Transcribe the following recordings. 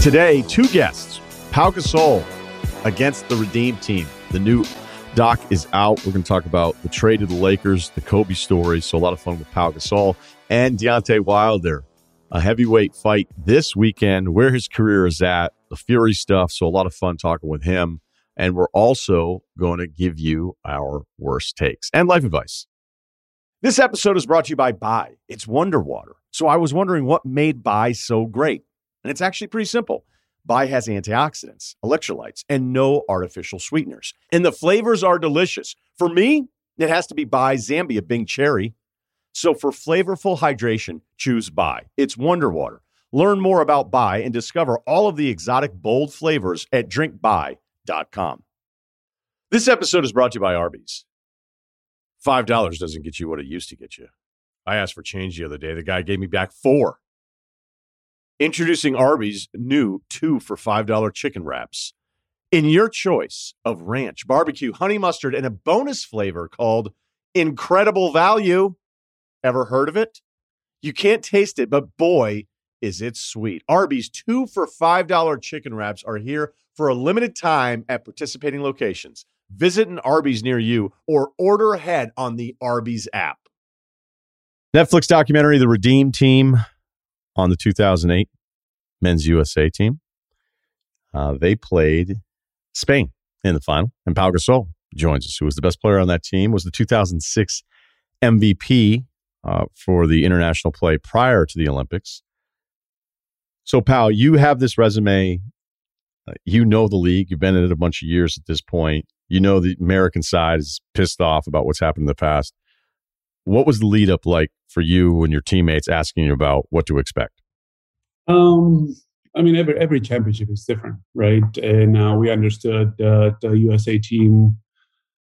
Today, two guests. Pau Gasol against the Redeem team. The new doc is out. We're going to talk about the trade to the Lakers, the Kobe story. So a lot of fun with Pau Gasol and Deontay Wilder. A heavyweight fight this weekend, where his career is at, the Fury stuff. So a lot of fun talking with him. And we're also going to give you our worst takes and life advice. This episode is brought to you by Bai. It's Wonder Water. So I was wondering what made Bai so great. And it's actually pretty simple. Bai has antioxidants, electrolytes, and no artificial sweeteners. And the flavors are delicious. For me, it has to be Bai Zambia Bing Cherry. So for flavorful hydration, choose Bai. It's Wonder Water. Learn more about Bai and discover all of the exotic bold flavors at drinkbai.com. This episode is brought to you by Arby's. $5 doesn't get you what it used to get you. I asked for change the other day. The guy gave me back four. Introducing Arby's new two for $5 chicken wraps. In your choice of ranch, barbecue, honey mustard, and a bonus flavor called Incredible Value. Ever heard of it? You can't taste it, but boy, is it sweet. Arby's two for $5 chicken wraps are here for a limited time at participating locations. Visit an Arby's near you or order ahead on the Arby's app. Netflix documentary The Redeem Team on the 2008 Men's USA team. Uh, they played Spain in the final, and Pau Gasol joins us, who was the best player on that team, was the 2006 MVP uh, for the international play prior to the Olympics. So, Pau, you have this resume. Uh, you know the league. You've been in it a bunch of years at this point. You know the American side is pissed off about what's happened in the past. What was the lead up like for you and your teammates asking you about what to expect? Um, I mean, every every championship is different, right? And uh, we understood that the USA team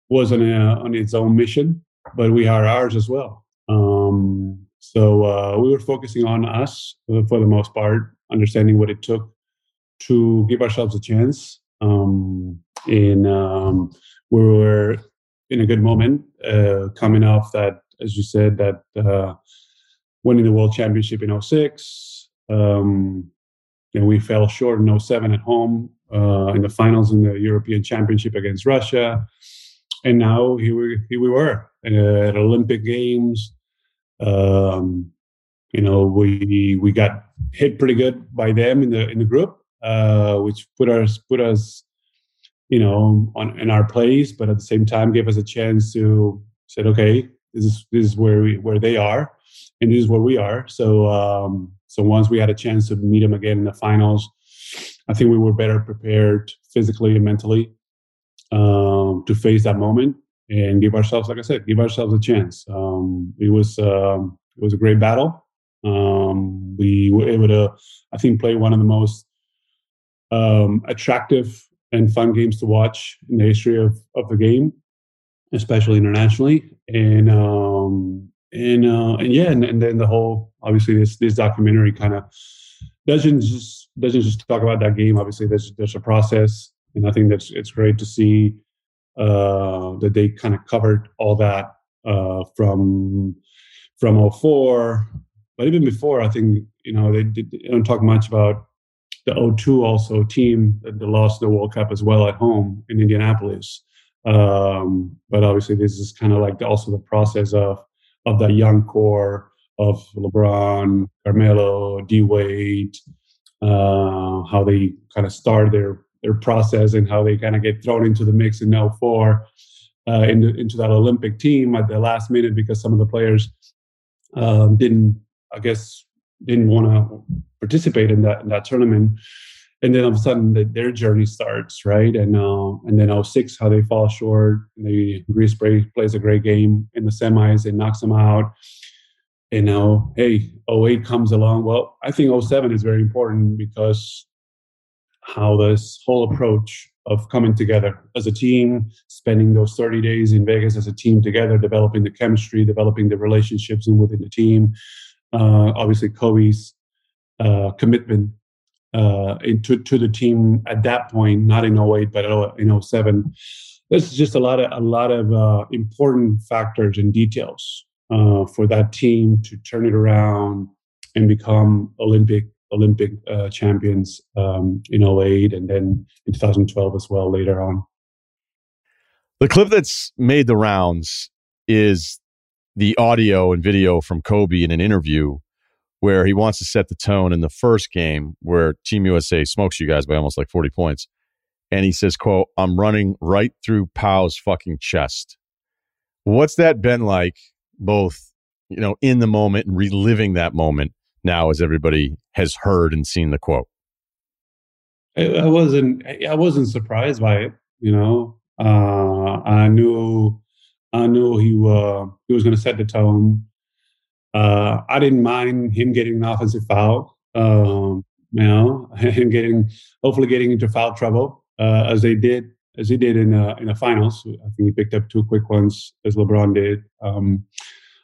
was on a, on its own mission, but we had ours as well. Um, so uh, we were focusing on us for the most part, understanding what it took to give ourselves a chance. Um, and um, we were in a good moment, uh, coming off that, as you said, that uh, winning the World Championship in 06. Um, and we fell short in 07 at home uh, in the finals in the European Championship against Russia. And now here we, here we were at Olympic Games. Um, you know, we we got hit pretty good by them in the in the group, uh, which put us put us, you know, on in our place, but at the same time gave us a chance to said, okay, this is this is where we where they are, and this is where we are. So um, so once we had a chance to meet them again in the finals, I think we were better prepared physically and mentally um, to face that moment and give ourselves, like I said, give ourselves a chance. Um, it was um, it was a great battle. Um, we were able to, I think, play one of the most um, attractive and fun games to watch in the history of, of the game, especially internationally. And um, and uh, and yeah, and, and then the whole obviously this this documentary kind of doesn't just doesn't just talk about that game. Obviously, there's there's a process, and I think that's it's great to see uh, that they kind of covered all that uh, from from 04 but even before i think you know they, did, they don't talk much about the 02 also team that lost the world cup as well at home in indianapolis um, but obviously this is kind of like the, also the process of of that young core of lebron carmelo d wade uh, how they kind of start their their process and how they kind of get thrown into the mix in 04 uh, into, into that Olympic team at the last minute because some of the players um, didn't, I guess, didn't want to participate in that in that tournament. And then all of a sudden, the, their journey starts, right? And uh, and then 06, how they fall short. They Greece plays a great game in the semis and knocks them out. And now, hey, 08 comes along. Well, I think 07 is very important because how this whole approach of coming together as a team, spending those 30 days in Vegas as a team together, developing the chemistry, developing the relationships within the team. Uh, obviously, Kobe's uh, commitment uh, into to the team at that point, not in 08, but in 07. There's just a lot of a lot of uh, important factors and details uh, for that team to turn it around and become Olympic Olympic uh, champions um, in 08 and then in 2012 as well later on. The clip that's made the rounds is the audio and video from Kobe in an interview where he wants to set the tone in the first game where Team USA smokes you guys by almost like 40 points. And he says, quote, I'm running right through Pau's fucking chest. What's that been like, both, you know, in the moment and reliving that moment now as everybody has heard and seen the quote? I wasn't I wasn't surprised by it, you know. Uh, I knew I knew he uh, he was going to set the tone. Uh, I didn't mind him getting an offensive foul, um, you know, and getting hopefully getting into foul trouble uh, as they did as he did in uh, in the finals. I think he picked up two quick ones as LeBron did. Um,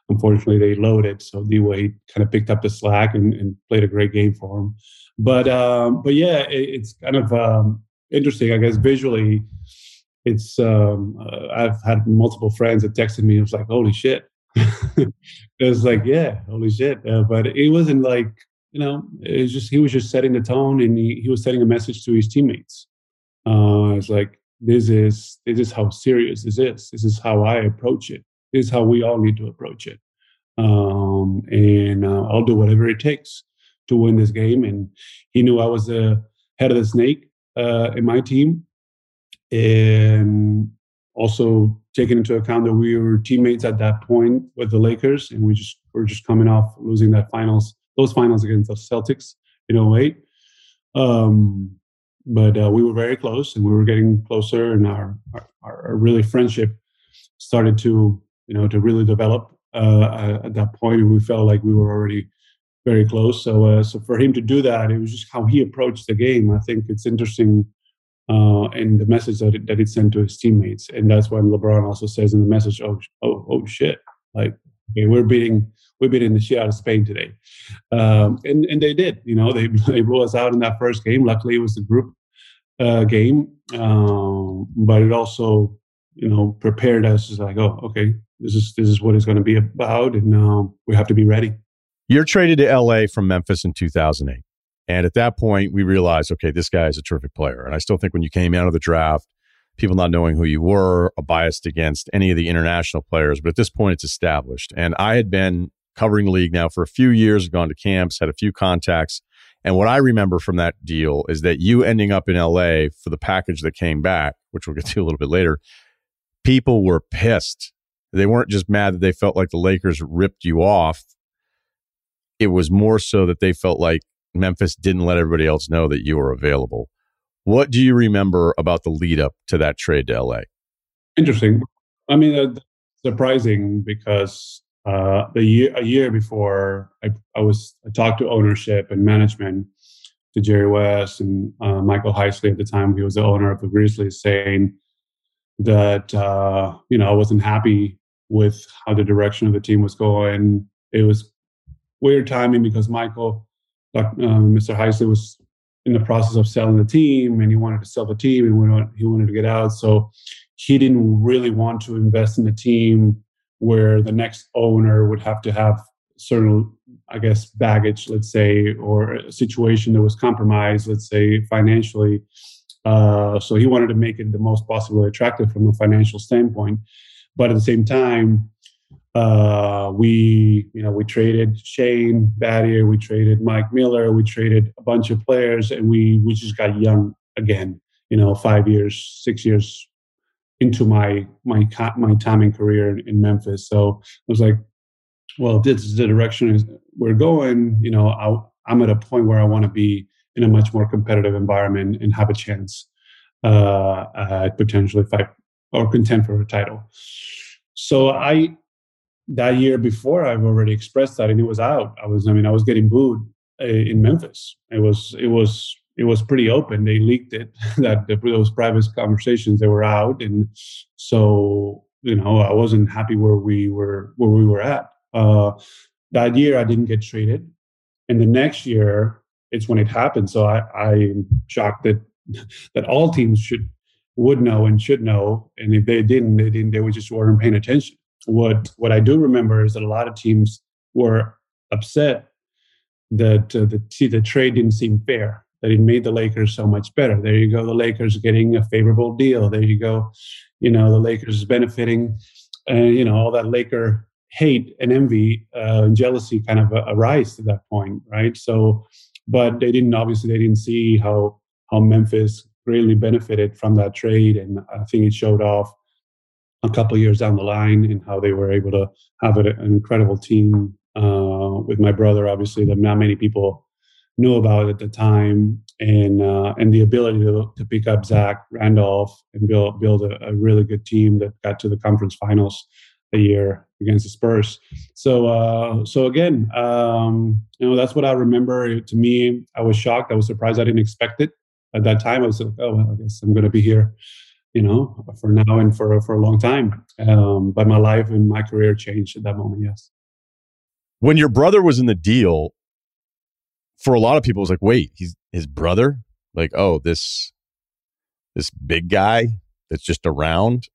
unfortunately, they loaded, so D Wade kind of picked up the slack and, and, played a great game for him. But um, but yeah, it, it's kind of um, interesting, I guess, visually it's um, uh, I've had multiple friends that texted me. It was like, "Holy shit!" it was like, "Yeah, holy shit!" Uh, but it wasn't like you know, it was just he was just setting the tone and he, he was setting a message to his teammates. Uh, it's like this is this is how serious this is. This is how I approach it. This is how we all need to approach it. Um, and uh, I'll do whatever it takes to win this game. And he knew I was the head of the snake uh, in my team, and also taking into account that we were teammates at that point with the Lakers, and we just were just coming off losing that finals, those finals against the Celtics in 08. Um, but uh, we were very close, and we were getting closer, and our, our, our really friendship started to you know to really develop uh, at that point, and we felt like we were already very close. So, uh, so for him to do that, it was just how he approached the game. I think it's interesting uh, and the message that it, that it sent to his teammates. And that's when LeBron also says in the message, "Oh, oh, oh shit! Like okay, we're beating we're beating the shit out of Spain today," um, and and they did. You know, they they blew us out in that first game. Luckily, it was the group uh, game, um, but it also you know prepared us. It's like, oh, okay, this is this is what it's going to be about, and uh, we have to be ready. You're traded to LA from Memphis in 2008. And at that point, we realized, okay, this guy is a terrific player. And I still think when you came out of the draft, people not knowing who you were, a biased against any of the international players. But at this point, it's established. And I had been covering the league now for a few years, gone to camps, had a few contacts. And what I remember from that deal is that you ending up in LA for the package that came back, which we'll get to a little bit later, people were pissed. They weren't just mad that they felt like the Lakers ripped you off. It was more so that they felt like Memphis didn't let everybody else know that you were available. What do you remember about the lead up to that trade to LA? Interesting. I mean, uh, surprising because uh, the year a year before, I, I, was I talked to ownership and management to Jerry West and uh, Michael Heisley at the time. He was the owner of the Grizzlies, saying that uh, you know I wasn't happy with how the direction of the team was going. It was weird timing because Michael um, Mr. Heisley was in the process of selling the team and he wanted to sell the team and he wanted to get out. So he didn't really want to invest in a team where the next owner would have to have certain, I guess, baggage, let's say, or a situation that was compromised, let's say, financially. Uh, so he wanted to make it the most possibly attractive from a financial standpoint. But at the same time, uh, we, you know, we traded Shane Battier, we traded Mike Miller, we traded a bunch of players, and we we just got young again. You know, five years, six years into my my my time timing career in, Memphis. So I was like, well, if this is the direction we're going, you know, i am at a point where I want to be in a much more competitive environment and have a chance uh, at potentially fight or contend for a title. So I that year before I've already expressed that and it was out. I was I mean I was getting booed uh, in Memphis. It was it was it was pretty open. They leaked it that those private conversations they were out, and so you know I wasn't happy where we were where we were at. Uh, that year I didn't get traded, and the next year it's when it happened. So I, I'm shocked that that all teams should would know and should know, and if they didn't, they didn't. They were just weren't paying attention. What what I do remember is that a lot of teams were upset that uh, the the trade didn't seem fair. That it made the Lakers so much better. There you go, the Lakers getting a favorable deal. There you go, you know the Lakers benefiting, and you know all that Laker hate and envy uh, and jealousy kind of uh, arise at that point, right? So, but they didn't obviously they didn't see how how Memphis greatly benefited from that trade, and I think it showed off a couple years down the line and how they were able to have an incredible team uh, with my brother, obviously, that not many people knew about at the time, and uh, and the ability to, to pick up Zach Randolph and build build a, a, really good team that got to the conference finals a year against the Spurs. So uh, so again, um, you know, that's what I remember. To me, I was shocked. I was surprised. I didn't expect it at that time. I was like, oh, well, I guess I'm going to be here you know, for now and for for a long time. Um, but my life and my career changed at that moment. Yes. When your brother was in the deal, for a lot of people, it was like, wait, he's his brother. Like, oh, this this big guy that's just around.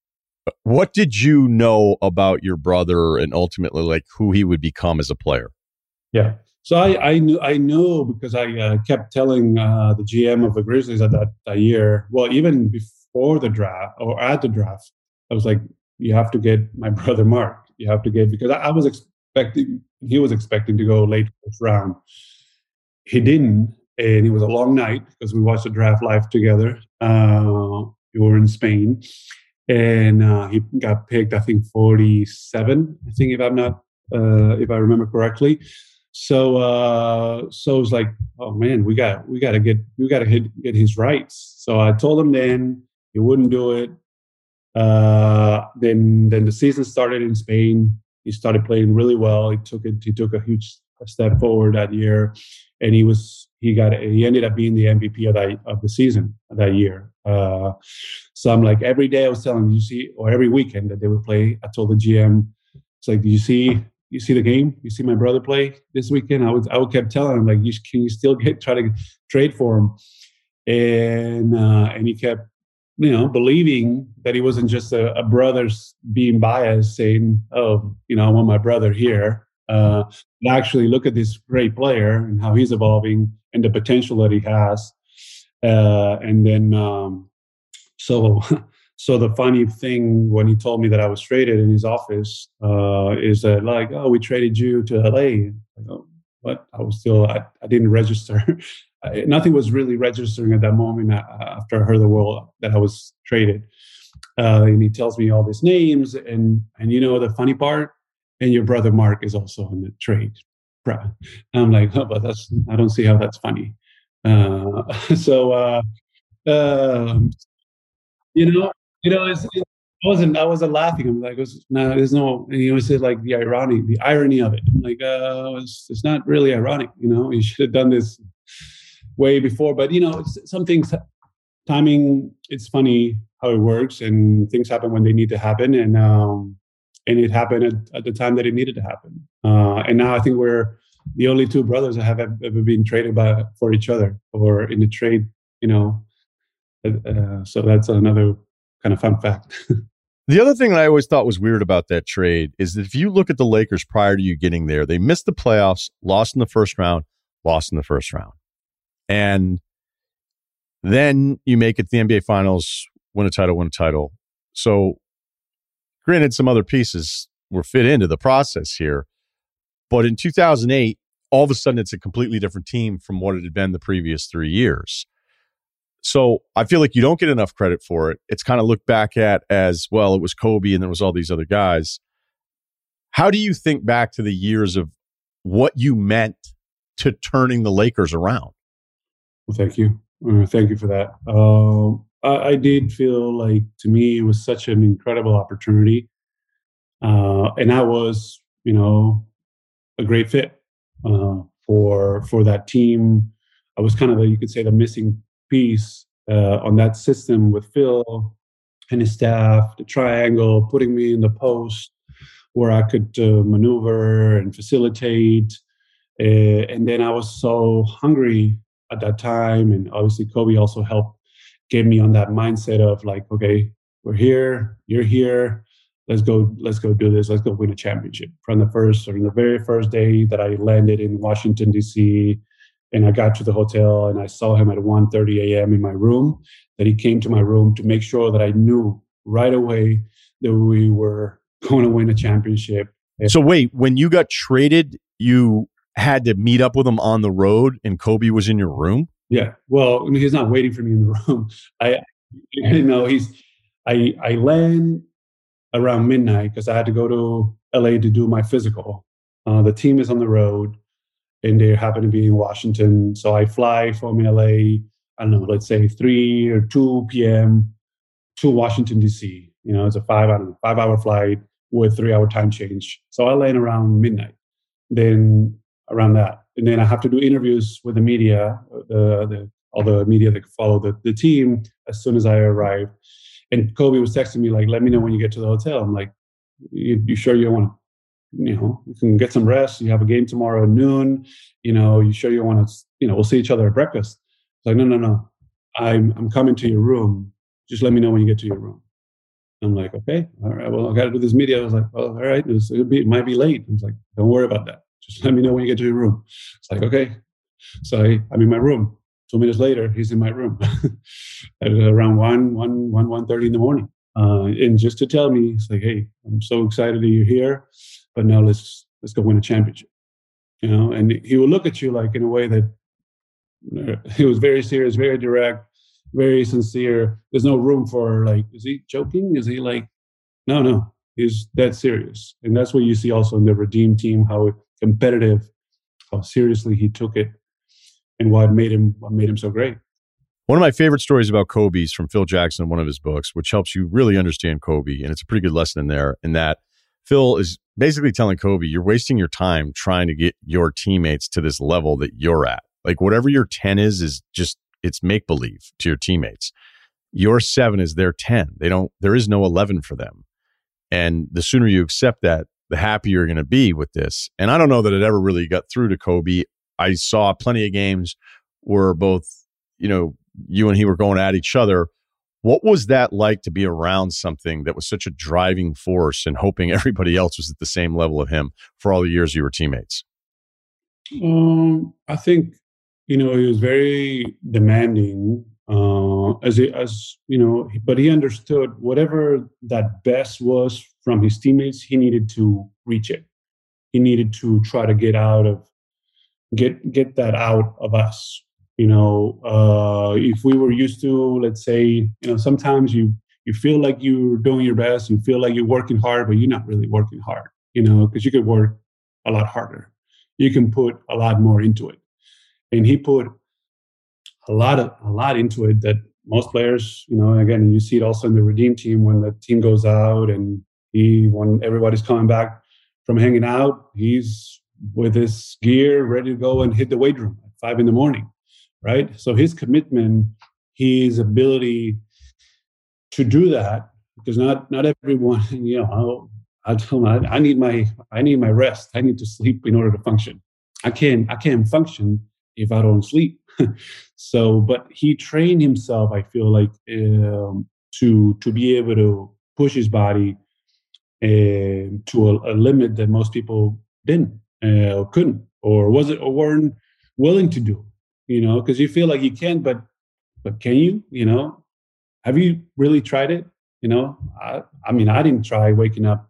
What did you know about your brother and ultimately like who he would become as a player? Yeah. So I, I knew I knew because I uh, kept telling uh, the GM of the Grizzlies at that, that year. Well, even before before the draft or at the draft, I was like, you have to get my brother Mark. You have to get because I, I was expecting he was expecting to go late first round. He didn't, and it was a long night because we watched the draft live together. Uh, we were in Spain, and uh, he got picked. I think forty-seven. I think if I'm not uh, if I remember correctly. So uh, so it was like, oh man, we got we got to get we got to get his rights. So I told him then he wouldn't do it. Uh, then then the season started in Spain. He started playing really well. He took it. He took a huge step forward that year, and he was he got he ended up being the MVP of that of the season that year. Uh, so I'm like every day I was telling you see or every weekend that they would play. I told the GM, it's like, do you see you see the game? You see my brother play this weekend? I would I would kept telling him like, you, can you still get try to trade for him? And uh, and he kept you know, believing that he wasn't just a, a brother's being biased, saying, "Oh, you know, I want my brother here." Uh, actually, look at this great player and how he's evolving and the potential that he has. Uh, and then, um, so, so the funny thing when he told me that I was traded in his office uh, is that like, oh, we traded you to LA. What? I was still, I, I didn't register. nothing was really registering at that moment uh, after I heard the world that I was traded. Uh, and he tells me all these names, and and you know the funny part, and your brother Mark is also in the trade. I'm like, oh, but that's I don't see how that's funny. Uh, so, uh, um, you know, you know, it's, it wasn't I wasn't laughing. I'm like, no, there's no. And he always said like the irony, the irony of it. I'm like, uh, it's, it's not really ironic. You know, you should have done this way before. But you know, some things timing. It's funny how it works, and things happen when they need to happen, and um, and it happened at, at the time that it needed to happen. Uh, and now I think we're the only two brothers that have ever been traded by for each other or in the trade. You know, uh, uh so that's another kind of fun fact. The other thing that I always thought was weird about that trade is that if you look at the Lakers prior to you getting there, they missed the playoffs, lost in the first round, lost in the first round. And then you make it to the NBA Finals, win a title, win a title. So, granted, some other pieces were fit into the process here. But in 2008, all of a sudden, it's a completely different team from what it had been the previous three years. So I feel like you don't get enough credit for it. It's kind of looked back at as well, it was Kobe and there was all these other guys. How do you think back to the years of what you meant to turning the Lakers around? Well, thank you. Uh, thank you for that. Uh, I, I, did feel like to me it was such an incredible opportunity, uh, and I was, you know, a great fit uh, for for that team. I was kind of the, you could say the missing piece uh, on that system with Phil and his staff, the triangle, putting me in the post where I could uh, maneuver and facilitate. and then I was so hungry at that time. And obviously, Kobe also helped get me on that mindset of like, okay, we're here, you're here. let's go, let's go do this. Let's go win a championship. From the first, or the very first day that I landed in Washington D.C. and I got to the hotel and I saw him at 1:30 a.m. in my room. That he came to my room to make sure that I knew right away that we were going to win a championship. So wait, when you got traded, you had to meet up with him on the road, and Kobe was in your room. Yeah. Well, he's not waiting for me in the room. I, you know, he's. I I land around midnight because I had to go to LA to do my physical. Uh, the team is on the road, and they happen to be in Washington. So I fly from LA. I don't know, let's say three or two p.m. to Washington D.C. You know, it's a five I know, five hour flight with three hour time change. So I land around midnight. Then around that, and then I have to do interviews with the media, the, the all the media that follow the, the team as soon as I arrive. And Kobe was texting me like, "Let me know when you get to the hotel." I'm like, "You, you sure you want to?" You know, you can get some rest. You have a game tomorrow at noon. You know, you sure you want to? You know, we'll see each other at breakfast. Like, no, no, no. I'm I'm coming to your room. Just let me know when you get to your room. I'm like, okay, all right. Well, I got to do this media. I was like, well, all right. It'll be, it might be late. I was like, don't worry about that. Just let me know when you get to your room. It's like, okay. So I, I'm in my room. Two minutes later, he's in my room at around one, one, one, one thirty in the morning. Uh, and just to tell me, it's like, hey, I'm so excited that you're here, but now let's let's go win a championship. You know, and he will look at you like in a way that he was very serious, very direct, very sincere. There's no room for like, is he joking? Is he like, no, no, he's that serious. And that's what you see also in the Redeem team, how competitive, how seriously he took it, and what made him what made him so great. One of my favorite stories about Kobe is from Phil Jackson one of his books, which helps you really understand Kobe. And it's a pretty good lesson in there, in that Phil is basically telling Kobe, you're wasting your time trying to get your teammates to this level that you're at. Like whatever your 10 is, is just, it's make believe to your teammates. Your seven is their 10. They don't, there is no 11 for them. And the sooner you accept that, the happier you're going to be with this. And I don't know that it ever really got through to Kobe. I saw plenty of games where both, you know, you and he were going at each other. What was that like to be around something that was such a driving force and hoping everybody else was at the same level of him for all the years you were teammates? Um, I think, you know, he was very demanding as as you know, but he understood whatever that best was from his teammates, he needed to reach it. He needed to try to get out of get get that out of us. You know, uh, if we were used to, let's say, you know, sometimes you you feel like you're doing your best, you feel like you're working hard, but you're not really working hard. You know, because you could work a lot harder. You can put a lot more into it, and he put a lot of a lot into it that most players, you know, again, you see it also in the Redeem team when the team goes out and he when everybody's coming back from hanging out, he's with his gear ready to go and hit the weight room at five in the morning, right? So his commitment, his ability to do that, because not not everyone, you know, I tell them I, I need my I need my rest. I need to sleep in order to function. I can't I can't function if I don't sleep. so, but he trained himself. I feel like um, to to be able to push his body uh, to a, a, limit that most people didn't uh, or couldn't or was it or weren't willing to do. You know, because you feel like you can, but but can you? You know, have you really tried it? You know, I, I mean, I didn't try waking up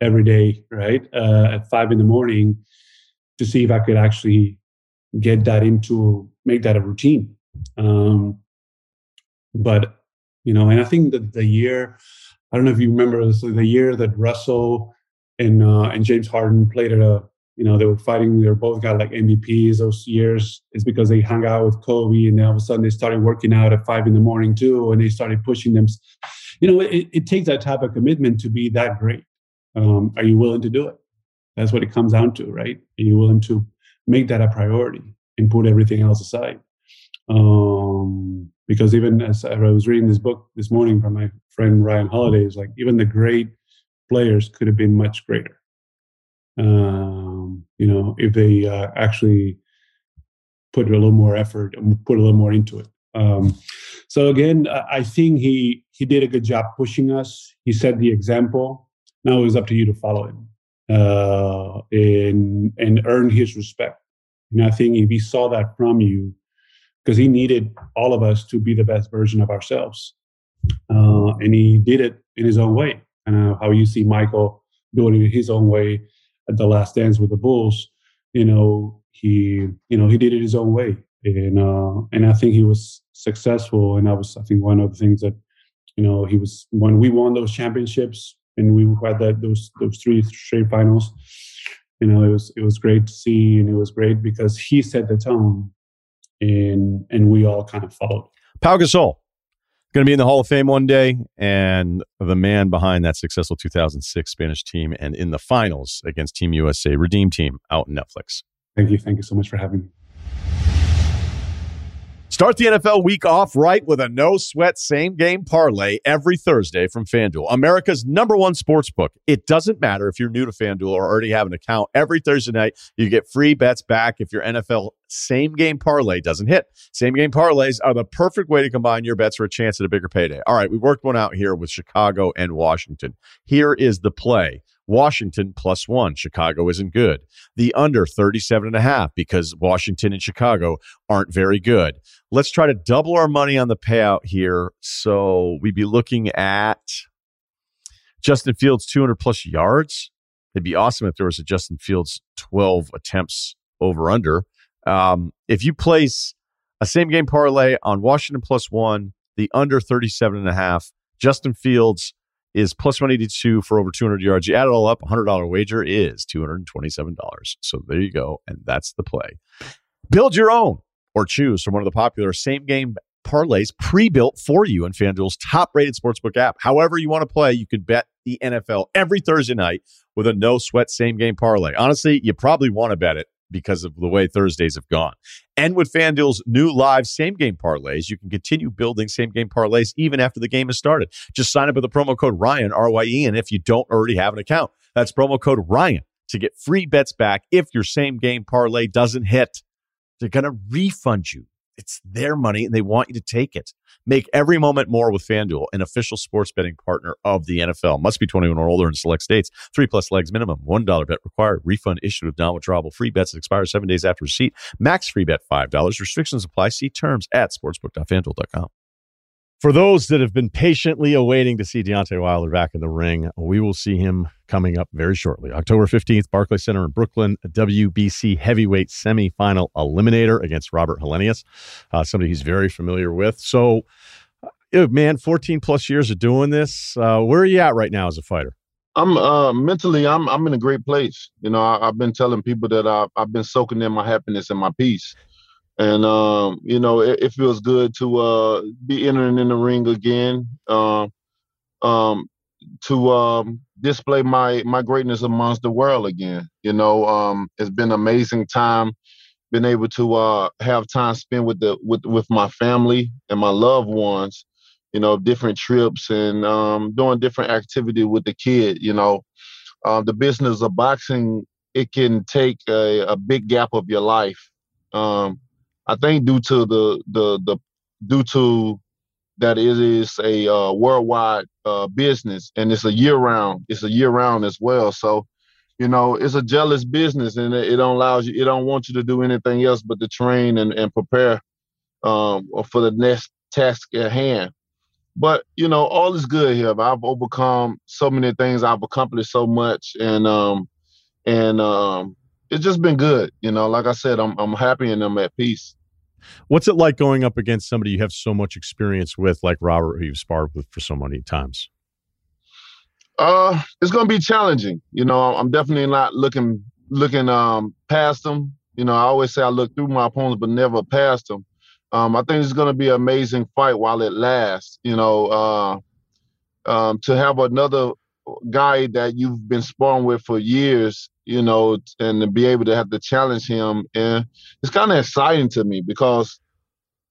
every day, right, uh, at five in the morning to see if I could actually get that into make that a routine. Um, but you know, and I think that the year, I don't know if you remember this, the year that Russell and uh, and James Harden played at a, you know, they were fighting. They were both got like MVPs those years. It's because they hung out with Kobe, and then all of a sudden they started working out at five in the morning too, and they started pushing them. You know, it, it takes that type of commitment to be that great. Um, are you willing to do it? That's what it comes down to, right? Are you willing to make that a priority and put everything else aside. Um, because even as I was reading this book this morning from my friend Ryan Holiday, is like even the great players could have been much greater. Um, you know, if they uh, actually put a little more effort and put a little more into it. Um, so again, I think he he did a good job pushing us. He set the example. Now it's up to you to follow him uh, and and earn his respect. And I think if he saw that from you, because he needed all of us to be the best version of ourselves, uh, and he did it in his own way. And how you see Michael doing it his own way at the Last Dance with the Bulls, you know, he you know he did it his own way, and uh, and I think he was successful. And that was I think one of the things that you know he was when we won those championships and we had that those those three straight finals. You know, it was it was great to see, and it was great because he set the tone, and and we all kind of followed. Pau Gasol going to be in the Hall of Fame one day, and the man behind that successful 2006 Spanish team, and in the finals against Team USA, Redeem Team, out in Netflix. Thank you, thank you so much for having me. Start the NFL week off right with a no sweat same game parlay every Thursday from FanDuel, America's number one sports book. It doesn't matter if you're new to FanDuel or already have an account. Every Thursday night, you get free bets back if your NFL same game parlay doesn't hit. Same game parlays are the perfect way to combine your bets for a chance at a bigger payday. All right, we worked one out here with Chicago and Washington. Here is the play. Washington plus one. Chicago isn't good. The under 37 and a half because Washington and Chicago aren't very good. Let's try to double our money on the payout here. So we'd be looking at Justin Fields 200 plus yards. It'd be awesome if there was a Justin Fields 12 attempts over under. Um, if you place a same game parlay on Washington plus one, the under 37 and a half, Justin Fields is plus 182 for over 200 yards. You add it all up, $100 wager is $227. So there you go. And that's the play. Build your own or choose from one of the popular same game parlays pre built for you in FanDuel's top rated sportsbook app. However, you want to play, you can bet the NFL every Thursday night with a no sweat same game parlay. Honestly, you probably want to bet it because of the way Thursdays have gone. And with FanDuel's new live same game parlays, you can continue building same game parlays even after the game has started. Just sign up with the promo code Ryen, R Y E, and if you don't already have an account, that's promo code Ryen to get free bets back if your same game parlay doesn't hit. They're going to refund you it's their money and they want you to take it. Make every moment more with FanDuel, an official sports betting partner of the NFL. Must be 21 or older in select states. Three plus legs minimum. $1 bet required. Refund issued with non-withdrawable free bets that expire seven days after receipt. Max free bet $5. Restrictions apply. See terms at sportsbook.fanduel.com. For those that have been patiently awaiting to see Deontay Wilder back in the ring, we will see him coming up very shortly. October 15th, Barclays Center in Brooklyn, WBC heavyweight semifinal eliminator against Robert Helenius, uh, somebody he's very familiar with. So, uh, man, 14 plus years of doing this. Uh, where are you at right now as a fighter? I'm uh, mentally, I'm I'm in a great place. You know, I, have been telling people that I've, I've been soaking in my happiness and my peace and um, you know it, it, feels good to uh, be entering in the ring again uh, um, to um, display my my greatness amongst the world again you know um, it's been an amazing time been able to uh, have time spent with the with with my family and my loved ones you know different trips and um, doing different activity with the kid you know. Uh, the business of boxing it can take a, a big gap of your life um, I think due to the the the due to that it is a uh, worldwide uh, business and it's a year round. It's a year round as well. So, you know, it's a jealous business and it, it don't allows you. It don't want you to do anything else but to train and and prepare um, for the next task at hand. But you know, all is good here. I've overcome so many things. I've accomplished so much, and um, and um, it's just been good. You know, like I said, I'm I'm happy and I'm at peace. What's it like going up against somebody you have so much experience with, like Robert, who you've sparred with for so many times? Uh, it's gonna be challenging. You know, I'm definitely not looking looking um past them. You know, I always say I look through my opponents, but never past them. Um, I think it's gonna be an amazing fight while it lasts. You know, uh, um, to have another guy that you've been sparring with for years you know, and to be able to have to challenge him. And it's kind of exciting to me because,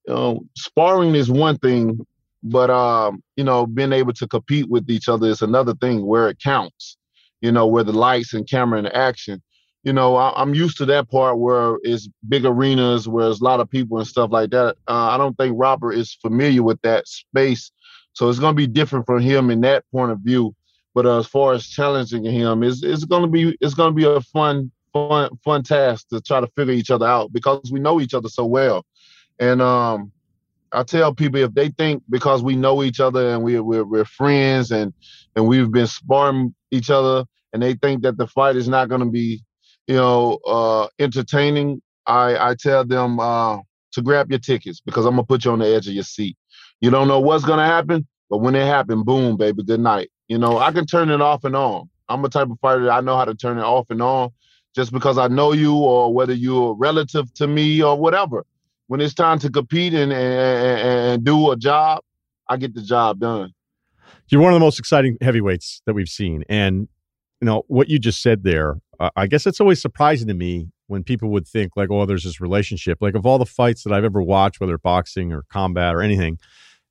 you know, sparring is one thing, but, um, you know, being able to compete with each other is another thing where it counts, you know, where the lights and camera and action. You know, I, am used to that part where it's big arenas, where there's a lot of people and stuff like that. Uh, I don't think Robert is familiar with that space. So it's going to be different for him in that point of view. But uh, as far as challenging him, it's it's gonna be it's gonna be a fun fun fun task to try to figure each other out because we know each other so well. And um, I tell people if they think because we know each other and we we're, we're friends and and we've been sparring each other and they think that the fight is not to be, you know, uh, entertaining, I I tell them uh, to grab your tickets because I'm gonna put you on the edge of your seat. You don't know what's gonna happen, but when it happens, boom, baby, good night. You know, I can turn it off and on. I'm a type of fighter I know how to turn it off and on just because I know you or whether you're relative to me or whatever. When it's time to compete and, and, and do a job, I get the job done. You're one of the most exciting heavyweights that we've seen. And, you know, what you just said there, uh, I guess it's always surprising to me when people would think, like, oh, there's this relationship. Like, of all the fights that I've ever watched, whether boxing or combat or anything,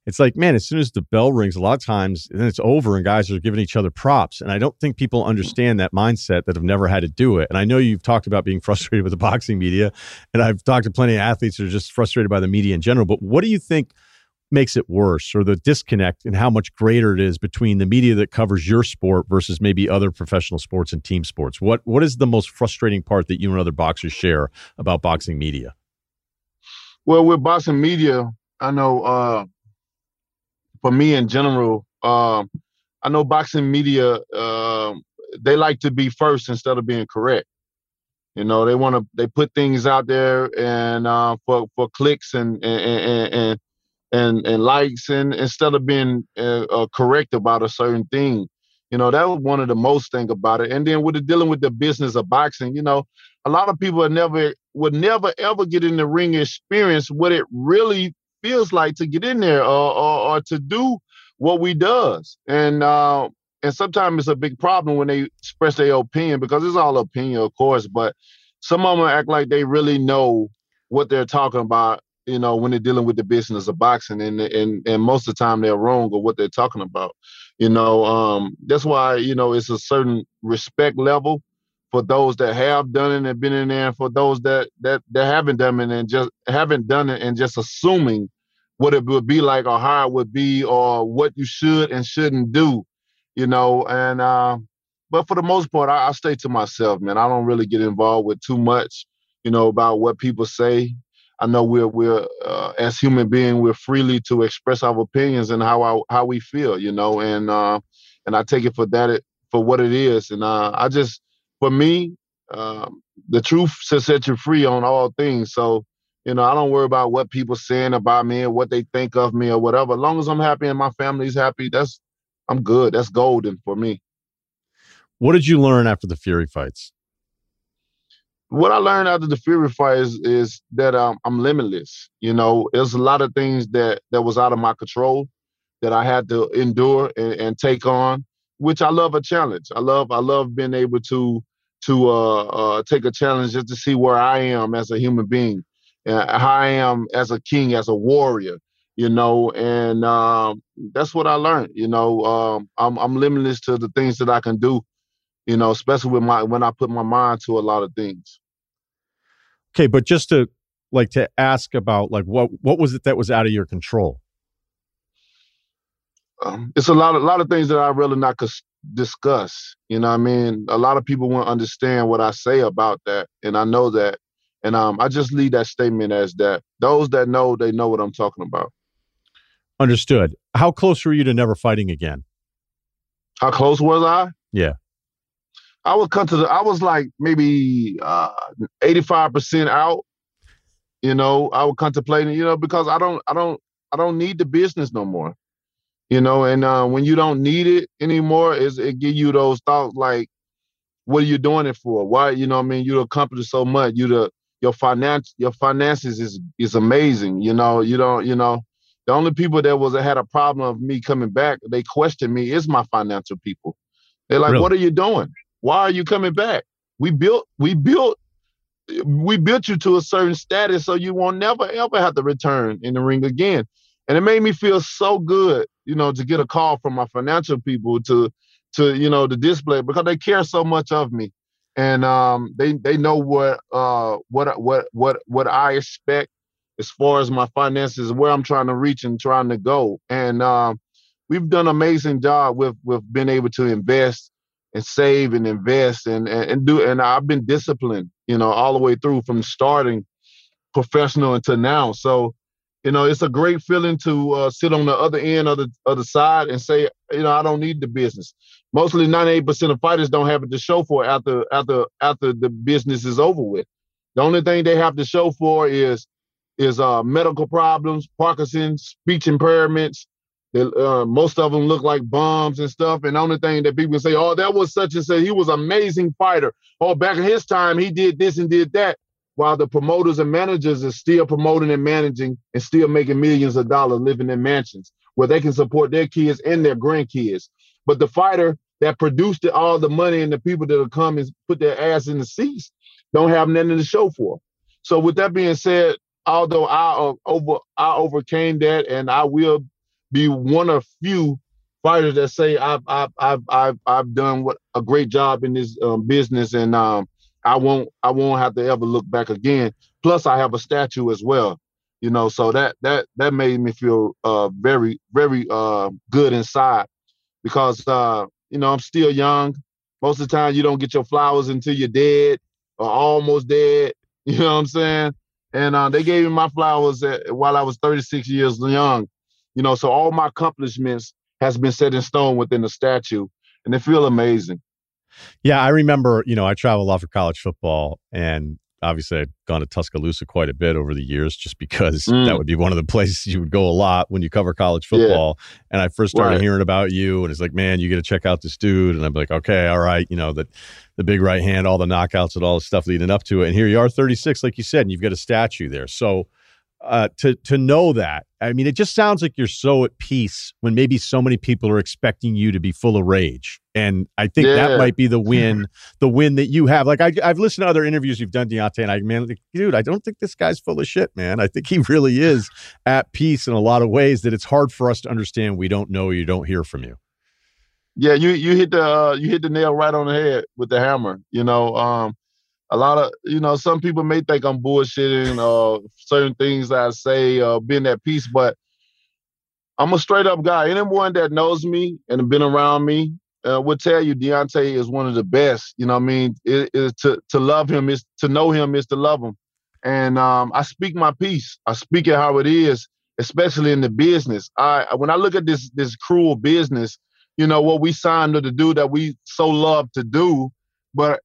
it's like, man, as soon as the bell rings, a lot of times, then it's over and guys are giving each other props. And I don't think people understand that mindset that have never had to do it. And I know you've talked about being frustrated with the boxing media, and I've talked to plenty of athletes that are just frustrated by the media in general. But what do you think makes it worse or the disconnect and how much greater it is between the media that covers your sport versus maybe other professional sports and team sports? What what is the most frustrating part that you and other boxers share about boxing media? Well, with boxing media, I know uh for me in general, um, I know boxing media uh, they like to be first instead of being correct. You know, they want to they put things out there and uh, for for clicks and and and and, and, likes and instead of being uh, uh, correct about a certain thing. You know, that was one of the most thing about it. And then with the dealing with the business of boxing, you know, a lot of people never would never ever get in the ring experience what it really feels like to get in there or, or, or to do what we does. And uh, and sometimes it's a big problem when they express their opinion because it's all opinion, of course. But some of them act like they really know what they're talking about. You know, when they're dealing with the business of boxing, and and and most of the time they're wrong or what they're talking about. You know, um, that's why you know it's a certain respect level for those that have done it and been in there, and for those that that that haven't done it and just haven't done it and just assuming what it would be like or how it would be or what you should and shouldn't do, you know. And uh, but for the most part, I, I stay to myself, man. I don't really get involved with too much, you know, about what people say. I know we're we're uh, as human beings we're freely to express our opinions and how I, how we feel, you know, and uh, and I take it for that it, for what it is, and uh, I just for me, um, the truth sets you free on all things. So, you know, I don't worry about what people saying about me or what they think of me or whatever. As long as I'm happy and my family's happy, that's I'm good. That's golden for me. What did you learn after the Fury fights? What I learned after the Fury fights is, is that um, I'm limitless. You know, there's a lot of things that that was out of my control that I had to endure and, and take on, which I love a challenge. I love I love being able to to uh, uh, take a challenge just to see where I am as a human being, uh, how I am as a king, as a warrior, you know, and um, that's what I learned. You know, um, I'm, I'm limitless to the things that I can do, you know, especially with my when I put my mind to a lot of things. Okay, but just to like to ask about like what what was it that was out of your control? Um, it's a lot of a lot of things that I really not discuss. You know I mean? A lot of people won't understand what I say about that. And I know that. And um, I just leave that statement as that. Those that know, they know what I'm talking about. Understood. How close were you to never fighting again? How close was I? Yeah. I would come to the I was like maybe uh 85% out. You know, I would contemplate, you know, because I don't I don't I don't need the business no more you know and uh, when you don't need it anymore is it give you those thoughts like what are you doing it for? Why you know i mean? You accomplish so much. You the your finance your finances is is amazing you know? You don't you know the only people that was had a problem of me coming back they question me is my financial people. They're like really? what are you doing? Why are you coming back? We built we built we built you to a certain status so you won't never ever have to return in the ring again. And it made me feel so good you know, to get a call from my financial people to to you know to display because they care so much of me, and um, they they know what uh what what what what I expect as far as my finances, where I'm trying to reach and trying to go, and um, we've done an amazing job with with being able to invest and save and invest and, and, and do and I've been disciplined, you know, all the way through from starting professional until now. So, you know, it's a great feeling to uh, sit on the other end of the other side and say, you know, I don't need the business. Mostly 98% of fighters don't have it to show for after after after the business is over with. The only thing they have to show for is is uh, medical problems, Parkinson's, speech impairments, uh, most of them look like bombs and stuff. And the only thing that people say, oh, that was such and such. He was an amazing fighter. Oh, back in his time, he did this and did that. While the promoters and managers are still promoting and managing and still making millions of dollars living in mansions where they can support their kids and their grandkids. But the fighter that produced all the money and the people that will come and put their ass in the seats don't have nothing to show for. So with that being said, although I uh, over I overcame that and I will be one of few fighters that say I've I've I've I've, I've done what a great job in this um, business and um, I won't I won't have to ever look back again. Plus, I have a statue as well, you know. So that that that made me feel uh, very very uh, good inside because uh, you know I'm still young. Most of the time, you don't get your flowers until you're dead or almost dead. You know what I'm saying? And uh, they gave me my flowers at, while I was 36 years young. You know, so all my accomplishments has been set in stone within the statue, and they feel amazing. Yeah, I remember. You know, I travel a lot for college football, and obviously I'd gone to Tuscaloosa quite a bit over the years, just because mm. that would be one of the places you would go a lot when you cover college football. Yeah. And I first started right. hearing about you, and it's like, man, you got to check out this dude. And I'm like, okay, all right, you know that the big right hand, all the knockouts, and all the stuff leading up to it. And here you are, 36, like you said, and you've got a statue there. So uh, to to know that. I mean, it just sounds like you're so at peace when maybe so many people are expecting you to be full of rage, and I think yeah. that might be the win, the win that you have. Like I, have listened to other interviews you've done, Deontay, and I man, like, dude, I don't think this guy's full of shit, man. I think he really is at peace in a lot of ways that it's hard for us to understand. We don't know you, don't hear from you. Yeah, you you hit the uh, you hit the nail right on the head with the hammer. You know, um, a lot of you know some people may think i'm bullshitting uh, certain things that i say uh being at peace but i'm a straight up guy anyone that knows me and been around me uh, would tell you Deontay is one of the best. You know, what I mean, it is to to love him is to know him is to love him, and um, I speak my piece. I speak it how it is, especially in the business. I when I look at this this cruel business, you know what we signed to do that we so love to do, but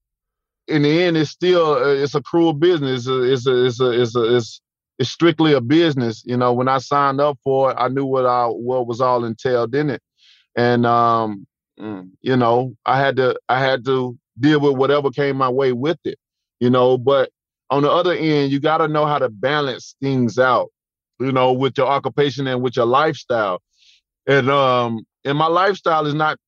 in the end, it's still uh, it's a cruel business. It's a, it's a, it's a, it's it's strictly a business. You know, when I signed up for it, I knew what I what was all entailed in it, and um, mm, you know, I had to I had to deal with whatever came my way with it. You know, but on the other end, you got to know how to balance things out. You know, with your occupation and with your lifestyle, and um, and my lifestyle is not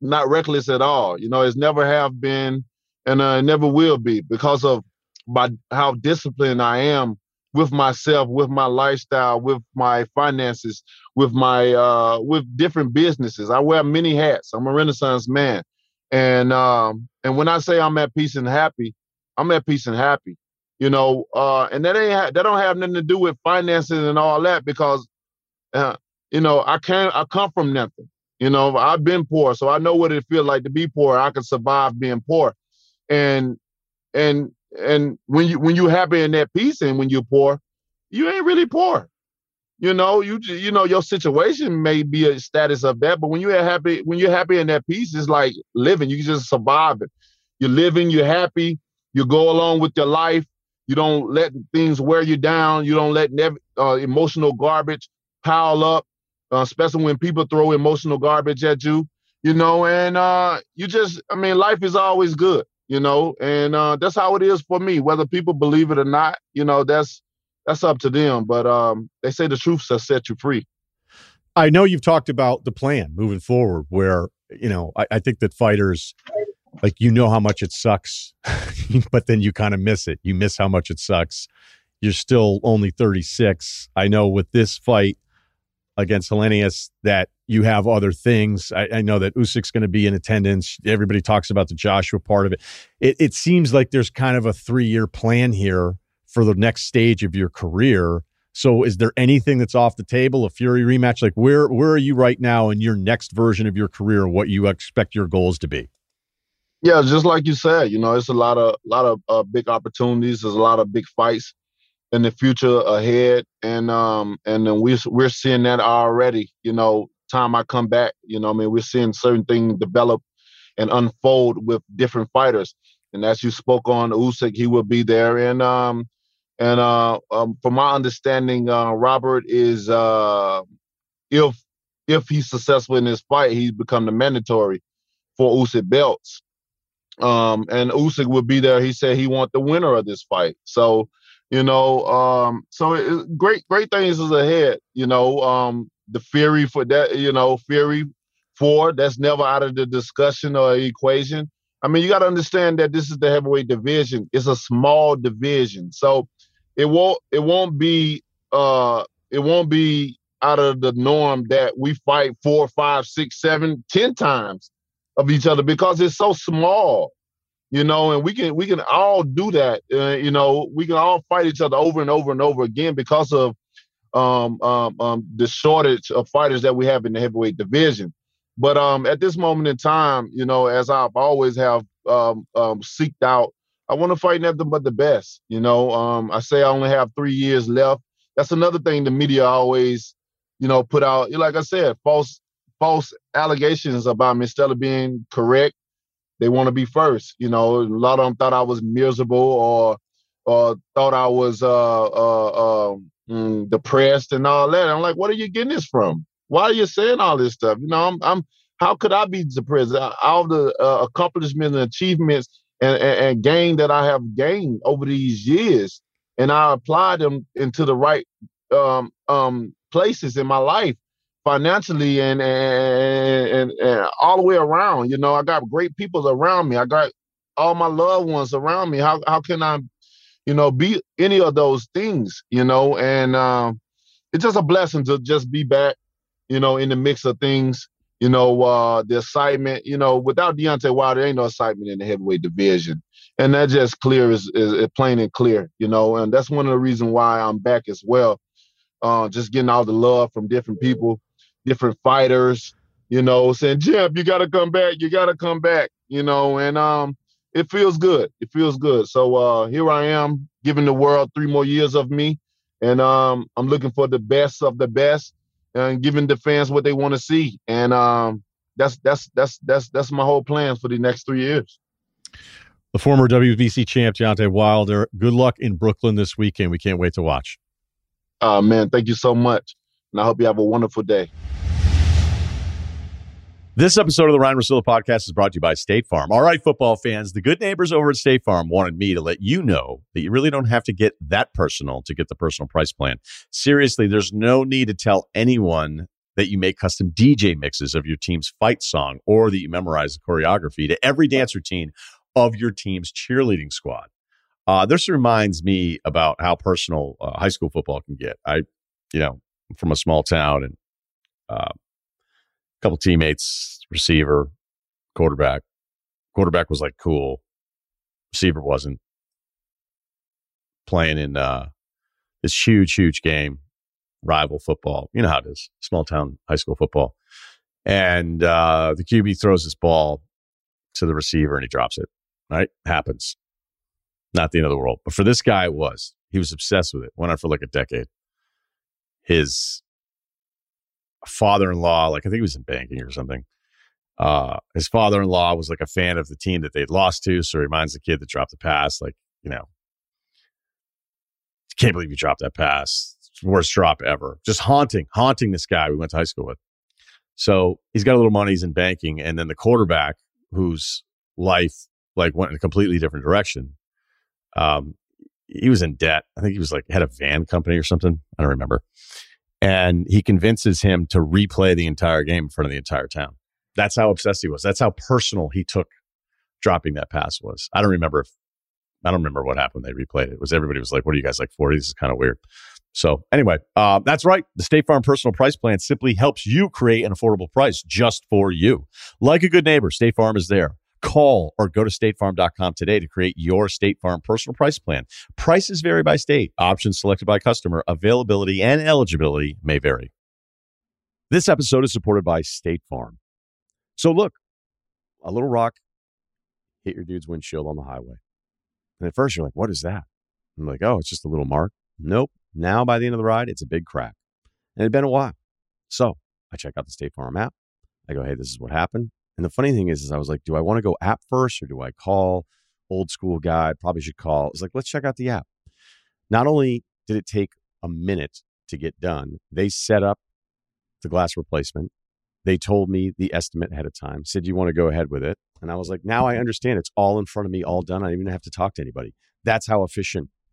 not reckless at all. You know, it's never have been and I never will be because of my how disciplined I am with myself, with my lifestyle, with my finances, with my uh, with different businesses. I wear many hats. I'm a Renaissance man, and um, and when I say I'm at peace and happy, I'm at peace and happy. You know, uh, and that ain't ha- that don't have nothing to do with finances and all that because, uh, you know, I can't I come from nothing. You know, I've been poor, so I know what it feels like to be poor. I can survive being poor and and and when you when you happy in that peace and when you're poor, you ain't really poor. You know, you you know your situation may be a status of that, but when you're happy, when you're happy in that peace, it's like living. You just surviving. You're living. You're happy. You go along with your life. You don't let things wear you down. You don't let nev- uh, emotional garbage pile up, uh, especially when people throw emotional garbage at you. You know, and uh, you just, I mean, life is always good you know, and uh, that's how it is for me. Whether people believe it or not, you know, that's that's up to them. But um, they say the truth shall set you free. I know you've talked about the plan moving forward, where you know I, I think that fighters, like you know how much it sucks, but then you kind of miss it. You miss how much it sucks. You're still only 36. I know with this fight, against Helenius that you have other things. I, I know that Usyk's going to be in attendance. Everybody talks about the Joshua part of it. It, it seems like there's kind of a three year plan here for the next stage of your career. So is there anything that's off the table? A Fury rematch? Like where where are you right now in your next version of your career? What you expect your goals to be? Yeah, just like you said, you know, it's a lot of lot of uh, big opportunities. There's a lot of big fights in the future ahead, and um, and then we we're seeing that already. You know, time I come back, you know, I mean, we're seeing certain things develop and unfold with different fighters. And as you spoke on Usyk, he will be there, and um, and uh, um, from my understanding, uh, Robert is uh, if if he's successful in this fight, he's become the mandatory for Usyk belts. Um, and Usyk will be there. He said he want the winner of this fight. So, you know, um, so it, great, great things is ahead. You know, um, the Fury for that, you know, Fury four, that's never out of the discussion or equation. I mean, you got to understand that this is the heavyweight division. It's a small division, so it won't it won't be uh it won't be out of the norm that we fight four, five, six, seven, ten times of each other because it's so small, you know, and we can we can all do that. Uh, you know, we can all fight each other over and over and over again because of um, um, um, the shortage of fighters that we have in the heavyweight division. But um, at this moment in time, you know, as I've always have um, um, seeked out, I want to fight nothing but the best. You know, um, I say I only have three years left. That's another thing the media always, you know, put out. Like I said, false false allegations about me instead of being correct. They want to be first. You know, a lot of them thought I was miserable or or thought I was uh, uh, uh, depressed and all that. I'm like, what are you getting this from? Why are you saying all this stuff? You know, I'm, I'm how could I be depressed? All the uh, accomplishments and achievements and, and, and gain that I have gained over these years, and I apply them into the right um, um, places in my life financially and, and, and and all the way around. You know, I got great people around me. I got all my loved ones around me. How how can I, you know, be any of those things? You know, and um, it's just a blessing to just be back. You know, in the mix of things. You know, uh, the excitement. You know, without Deontay Wilder, there ain't no excitement in the heavyweight division, and that just clear is, is, is plain and clear. You know, and that's one of the reasons why I'm back as well. Uh, just getting all the love from different people different fighters, you know, saying, Jim, you gotta come back, you gotta come back, you know, and um it feels good. It feels good. So uh here I am giving the world three more years of me. And um I'm looking for the best of the best and giving the fans what they want to see. And um that's that's that's that's that's my whole plan for the next three years. The former WBC champ Deontay Wilder. Good luck in Brooklyn this weekend. We can't wait to watch. Uh man, thank you so much. And I hope you have a wonderful day. This episode of the Ryen Russillo podcast is brought to you by State Farm. All right, football fans, the good neighbors over at State Farm wanted me to let you know that you really don't have to get that personal to get the personal price plan. Seriously, there's no need to tell anyone that you make custom DJ mixes of your team's fight song or that you memorize the choreography to every dance routine of your team's cheerleading squad. Uh, this reminds me about how personal uh, high school football can get. I, you know, from a small town and uh, couple teammates, receiver, quarterback. Quarterback was like cool. Receiver wasn't playing in uh, this huge, huge game, rival football. You know how it is, small town high school football. And uh, the QB throws this ball to the receiver and he drops it. Right? Happens. Not the end of the world. But for this guy, it was. He was obsessed with it. Went on for like a decade. His father-in-law, like I think he was in banking or something. Uh, his father-in-law was like a fan of the team that they'd lost to, so he reminds the kid that dropped the pass, like you know, can't believe you dropped that pass. Worst drop ever. Just haunting, haunting this guy we went to high school with. So he's got a little money, he's in banking, and then the quarterback, whose life like went in a completely different direction. Um, he was in debt. I think he was like had a van company or something. I don't remember and he convinces him to replay the entire game in front of the entire town. That's how obsessed he was. That's how personal he took dropping that pass was. I don't remember if I don't remember what happened. They replayed it. it was everybody was like, "What are you guys like 40? This is kind of weird." So anyway, uh, that's right. The State Farm Personal Price Plan simply helps you create an affordable price just for you. Like a good neighbor, State Farm is there Call or go to statefarm.com today to create your State Farm personal price plan. Prices vary by state, options selected by customer, availability and eligibility may vary. This episode is supported by State Farm. So, look, a little rock hit your dude's windshield on the highway. And at first, you're like, what is that? I'm like, oh, it's just a little mark. Nope. Now, by the end of the ride, it's a big crack. And it'd been a while. So I check out the State Farm app. I go, hey, this is what happened. And the funny thing is, is I was like, do I want to go app first or do I call? Old school guy, probably should call. It's like, let's check out the app. Not only did it take a minute to get done, they set up the glass replacement. They told me the estimate ahead of time, said, you want to go ahead with it? And I was like, now I understand. It's all in front of me, all done. I don't even have to talk to anybody. That's how efficient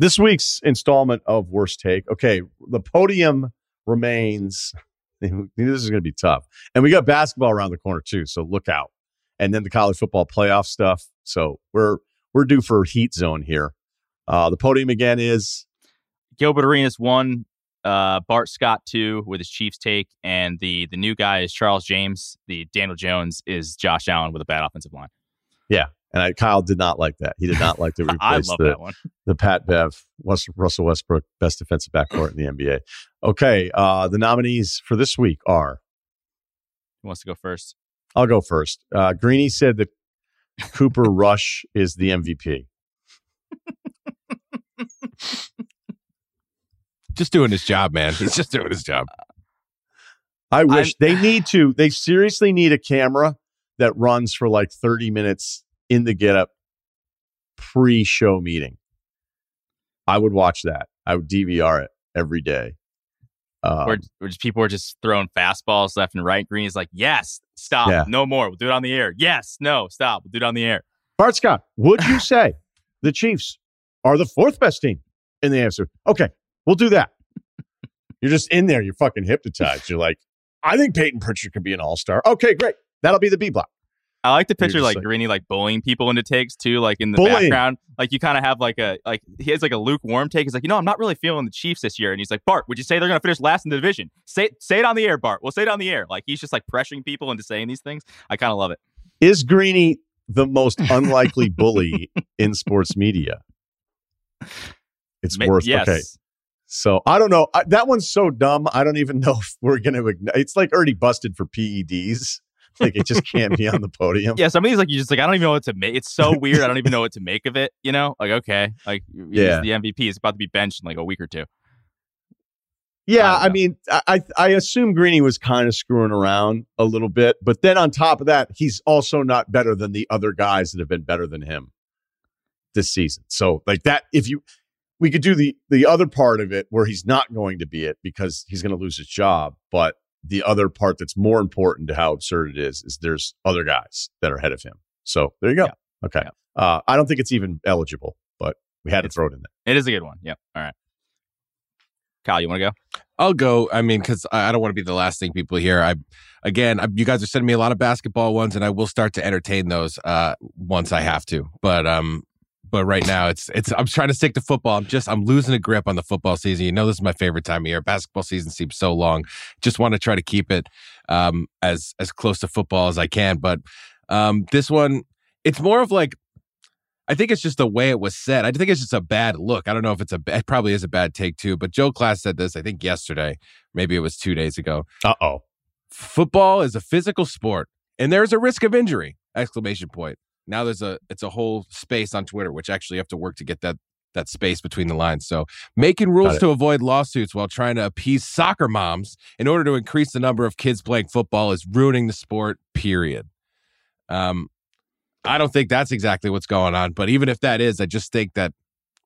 This week's installment of Worst Take. Okay, the podium remains. This is going to be tough. And we got basketball around the corner too, so look out. And then the college football playoff stuff. So we're we're due for heat zone here. Uh, the podium again is Gilbert Arenas one, uh, Bart Scott two with his Chiefs take, and the the new guy is Charles James. The Daniel Jones is Josh Allen with a bad offensive line. Yeah, and I, Kyle did not like that. He did not like to replace the, the Pat Bev, West, Russell Westbrook, best defensive backcourt in the NBA. Okay, uh, the nominees for this week are. Who wants to go first? I'll go first. Uh, Greeny said that Cooper Rush is the MVP. just doing his job, man. He's just doing his job. I wish I'm, they need to. They seriously need a camera that runs for like 30 minutes in the get up pre show meeting. I would watch that. I would DVR it every day. Um, where, where just people are just throwing fastballs left and right. Green is like, yes, stop, yeah. no more. We'll do it on the air. Yes, no, stop. We'll do it on the air. Bart Scott, would you say the Chiefs are the fourth best team in the answer? Okay, we'll do that. You're just in there. You're fucking hypnotized. You're like, I think Payton Pritchard could be an all star. Okay, great. That'll be the B block. I like to picture like, like Greeny like bullying people into takes too, like in the bullying. background. Like you kind of have like a like he has like a lukewarm take. He's like, you know, I'm not really feeling the Chiefs this year. And he's like, Bart, would you say they're gonna finish last in the division? Say say it on the air, Bart. We'll say it on the air. Like he's just like pressuring people into saying these things. I kind of love it. Is Greeny the most unlikely bully in sports media? It's worth yes. okay. So I don't know. I, that one's so dumb. I don't even know if we're gonna. It's like already busted for PEDs. like it just can't be on the podium. Yeah, some of these like you just like I don't even know what to make. It's so weird. I don't even know what to make of it. You know, like okay, like yeah, the MVP is about to be benched in like a week or two. Yeah, I, I mean, I I assume Greeny was kind of screwing around a little bit, but then on top of that, he's also not better than the other guys that have been better than him this season. So like that, if you we could do the the other part of it where he's not going to be it because he's going to lose his job, but the other part that's more important to how absurd it is is there's other guys that are ahead of him. So there you go. Yeah. Okay. Yeah. Uh, I don't think it's even eligible, but we had it's, to throw it in there. It is a good one. Yeah. All right. Kyle, you want to go? I'll go. I mean, because I don't want to be the last thing people hear. I, again, I, you guys are sending me a lot of basketball ones, and I will start to entertain those uh, once I have to. But um, but right now it's it's I'm trying to stick to football. I'm just I'm losing a grip on the football season. You know, this is my favorite time of year. Basketball season seems so long. Just want to try to keep it um, as as close to football as I can. But um, this one, it's more of like I think it's just the way it was said. I think it's just a bad look. I don't know if it's a it probably is a bad take too. But Joel Klatt said this. I think yesterday, maybe it was two days ago. Uh oh. Football is a physical sport, and there is a risk of injury! Exclamation point now there's a it's a whole space on Twitter, which actually you have to work to get that that space between the lines. So making rules to avoid lawsuits while trying to appease soccer moms in order to increase the number of kids playing football is ruining the sport. Period. Um, I don't think that's exactly what's going on, but even if that is, I just think that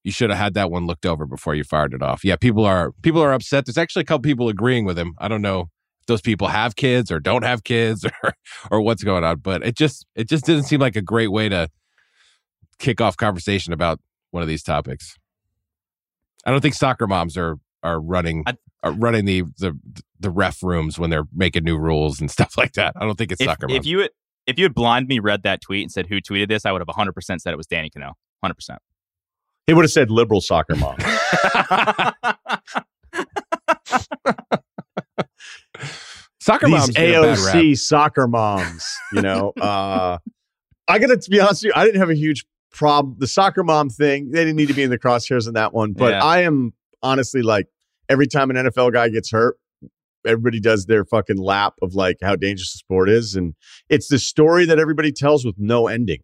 you should have had that one looked over before you fired it off. Yeah, people are people are upset. There's actually a couple people agreeing with him. I don't know those people have kids or don't have kids or or what's going on but it just it just didn't seem like a great way to kick off conversation about one of these topics. I don't think soccer moms are are running I, are running the the the ref rooms when they're making new rules and stuff like that. I don't think it's if, soccer moms. If you had, if you had blind me read that tweet and said who tweeted this, I would have 100% said it was Danny Kanell. 100%. He would have said liberal soccer mom. soccer These moms AOC soccer moms, you know. Uh, I got to be honest with you, I didn't have a huge problem. The soccer mom thing, they didn't need to be in the crosshairs in that one. But yeah. I am honestly like every time an NFL guy gets hurt, everybody does their fucking lap of like how dangerous the sport is, and it's the story that everybody tells with no ending.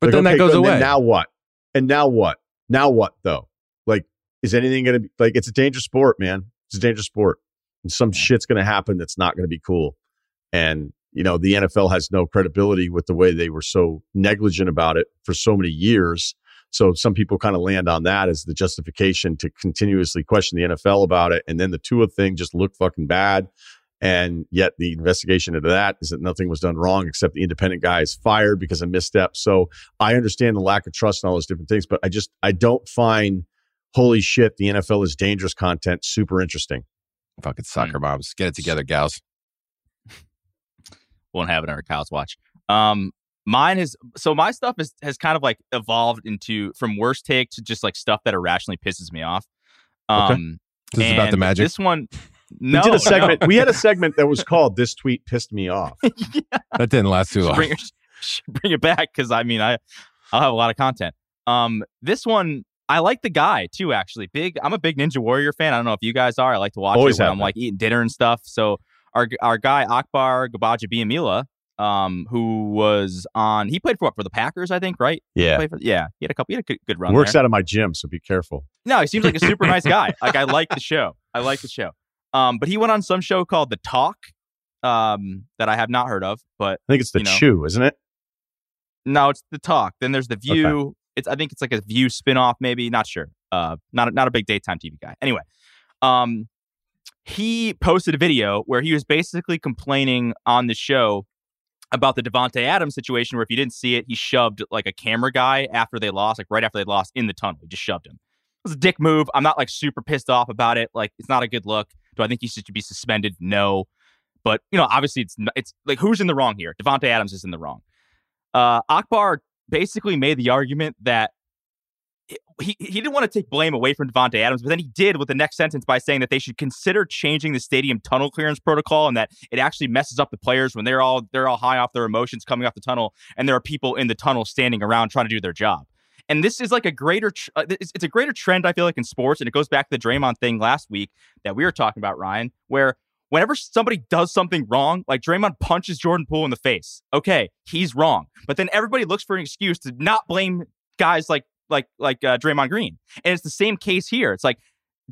But like, then okay, that goes away. Now what? And now what? Now what though? Like, is anything going to be like? It's a dangerous sport, man. It's a dangerous sport, and some shit's going to happen that's not going to be cool. And you know, the NFL has no credibility with the way they were so negligent about it for so many years. So some people kind of land on that as the justification to continuously question the NFL about it. And then the Tua thing just looked fucking bad. And yet the investigation into that is that nothing was done wrong except the independent guy is fired because of misstep. So I understand the lack of trust and all those different things, but I just I don't find holy shit, the NFL is dangerous content super interesting. Fucking soccer moms. Get it together, gals. Won't have it on our cows watch. Um, mine is so my stuff is, has kind of like evolved into from worst take to just like stuff that irrationally pisses me off. Um, okay. This is about the magic. This one, no, we did a segment. No. we had a segment that was called "This Tweet Pissed Me Off." yeah. That didn't last too long. Bring it, bring it back because I mean I I'll have a lot of content. Um, this one I like the guy too. Actually, big. I'm a big Ninja Warrior fan. I don't know if you guys are. I like to watch Always it when I'm like eating dinner and stuff. So our our guy Akbar Gbaja um, who was on. He played for what for the Packers, I think, right? Yeah, he for, yeah. He had a couple. He had a good, good run. Works there. out of my gym, so be careful. No, he seems like a super nice guy. Like I like the show. I like the show. Um, but he went on some show called The Talk, um, that I have not heard of. But I think it's the you know, Chew, isn't it? No, it's The Talk. Then there's The View. Okay. It's I think it's like a View spinoff, maybe. Not sure. Uh, not a, not a big daytime TV guy. Anyway, um, he posted a video where he was basically complaining on the show about the Davante Adams situation, where if you didn't see it, he shoved like a camera guy after they lost, like right after they lost in the tunnel. He just shoved him. It was a dick move. I'm not like super pissed off about it. Like it's not a good look. Do I think he should be suspended? No. But you know, obviously, it's it's like who's in the wrong here? Davante Adams is in the wrong. Uh, Akbar basically made the argument that he, he didn't want to take blame away from Davante Adams, but then he did with the next sentence by saying that they should consider changing the stadium tunnel clearance protocol and that it actually messes up the players when they're all they're all high off their emotions coming off the tunnel and there are people in the tunnel standing around trying to do their job. And this is like a greater uh, it's a greater trend I feel like in sports and it goes back to the Draymond thing last week that we were talking about Ryen where whenever somebody does something wrong, like Draymond punches Jordan Poole in the face, okay, he's wrong. But then everybody looks for an excuse to not blame guys like like like uh, Draymond Green. And it's the same case here. It's like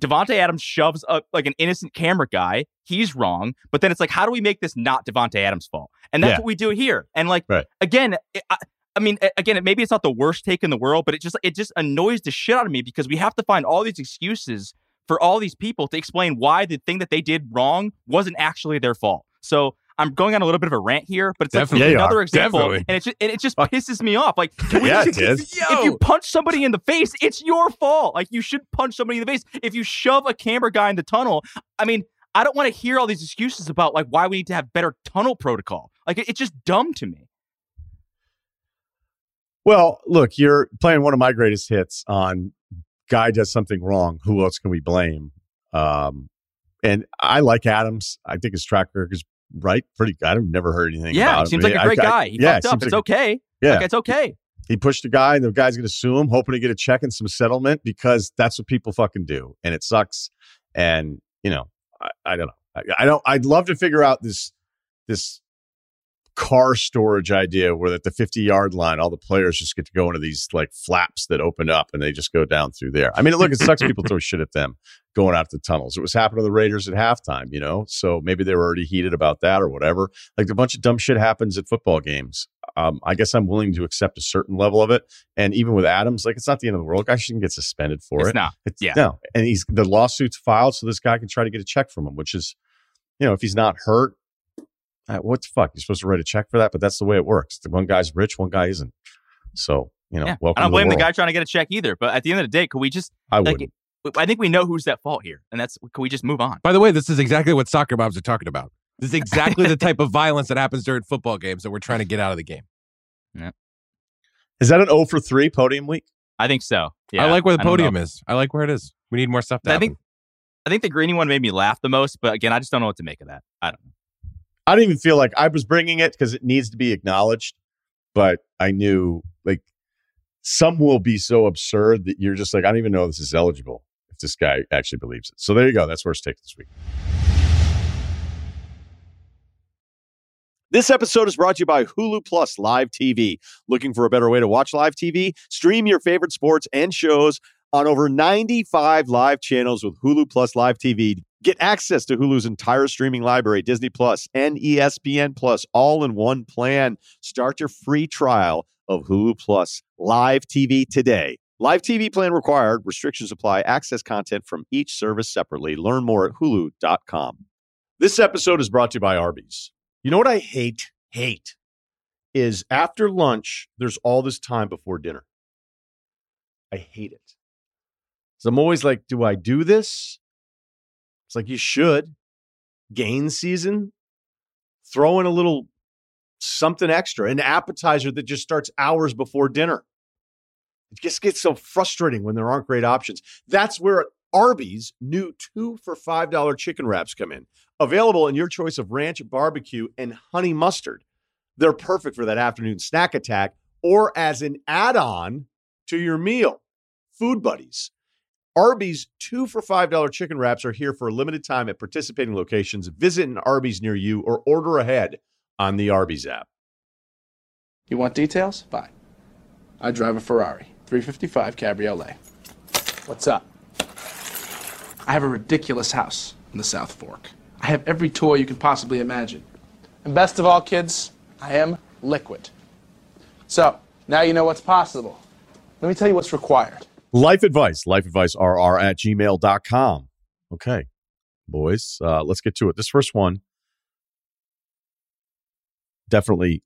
Davante Adams shoves up like an innocent camera guy. He's wrong, but then it's like, how do we make this not Davante Adams' fault? And that's yeah. what we do here. And like right. again, it, I, I mean, again, maybe it's not the worst take in the world, but it just it just annoys the shit out of me because we have to find all these excuses for all these people to explain why the thing that they did wrong wasn't actually their fault. So I'm going on a little bit of a rant here, but it's like another example, Definitely. and it just and it just pisses me off. Like, yeah, it is. If you punch somebody in the face, it's your fault. Like, you should punch somebody in the face. If you shove a camera guy in the tunnel, I mean, I don't want to hear all these excuses about like why we need to have better tunnel protocol. Like, it, it's just dumb to me. Well, look, you're playing one of my greatest hits on guy does something wrong. Who else can we blame? Um, and I like Adams. I think his track record is right? Pretty. I've never heard anything. Yeah, about seems like a great I, guy. He yeah, fucked up. It's okay. Yeah, like, it's okay. He pushed a guy, and the guy's going to sue him, hoping to get a check and some settlement because that's what people fucking do, and it sucks. And you know, I, I don't know. I, I don't. I'd love to figure out this this car storage idea where at the 50 yard line, all the players just get to go into these like flaps that open up and they just go down through there. I mean, look, it sucks people throw shit at them going out the tunnels. It was happening to the Raiders at halftime, you know? So maybe they were already heated about that or whatever. Like a bunch of dumb shit happens at football games. Um, I guess I'm willing to accept a certain level of it. And even with Adams, like it's not the end of the world. Guy shouldn't get suspended for it's it. Not. It's yeah. No. And he's the lawsuit's filed, so this guy can try to get a check from him, which is, you know, if he's not hurt, Uh, what the fuck? You're supposed to write a check for that, but that's the way it works. The one guy's rich, one guy isn't. So, You know, yeah. welcome. I don't blame the, the, guy trying to get a check either. But at the end of the day, could we just? I like, would. I think we know who's at fault here, and that's can we just move on? By the way, this is exactly what soccer moms are talking about. This is exactly the type of violence that happens during football games that we're trying to get out of the game. Yeah. Is that an 0 for 3 podium week? I think so. Yeah. I like where the podium know. is. I like where it is. We need more stuff to I happen. think I think the greeny one made me laugh the most, but again, I just don't know what to make of that. I don't know. I don't even feel like I was bringing it because it needs to be acknowledged, but I knew like some will be so absurd that you're just like, I don't even know this is eligible if this guy actually believes it. So there you go. That's worst take this week. This episode is brought to you by Hulu Plus Live TV. Looking for a better way to watch live TV? Stream your favorite sports and shows on over 95 live channels with Hulu Plus Live TV. Get access to Hulu's entire streaming library, Disney Plus and ESPN Plus, all in one plan. Start your free trial of Hulu Plus Live TV today. Live TV plan required. Restrictions apply. Access content from each service separately. Learn more at hulu.com. This episode is brought to you by Arby's. You know what I hate? Hate is after lunch, there's all this time before dinner. I hate it. So I'm always like, do I do this? It's like you should. Gain season, throw in a little something extra, an appetizer that just starts hours before dinner. It just gets so frustrating when there aren't great options. That's where Arby's new two for $5 chicken wraps come in. Available in your choice of ranch, barbecue, and honey mustard. They're perfect for that afternoon snack attack or as an add on to your meal. Food Buddies. Arby's two for $5 chicken wraps are here for a limited time at participating locations. Visit an Arby's near you or order ahead on the Arby's app. You want details? Fine. I drive a Ferrari, 355 Cabriolet. What's up? I have a ridiculous house in the South Fork. I have every toy you can possibly imagine. And best of all, kids, I am liquid. So, now you know what's possible. Let me tell you what's required. Life advice, life advice. lifeadvicerr at gmail.com. Okay, boys, uh, let's get to it. This first one definitely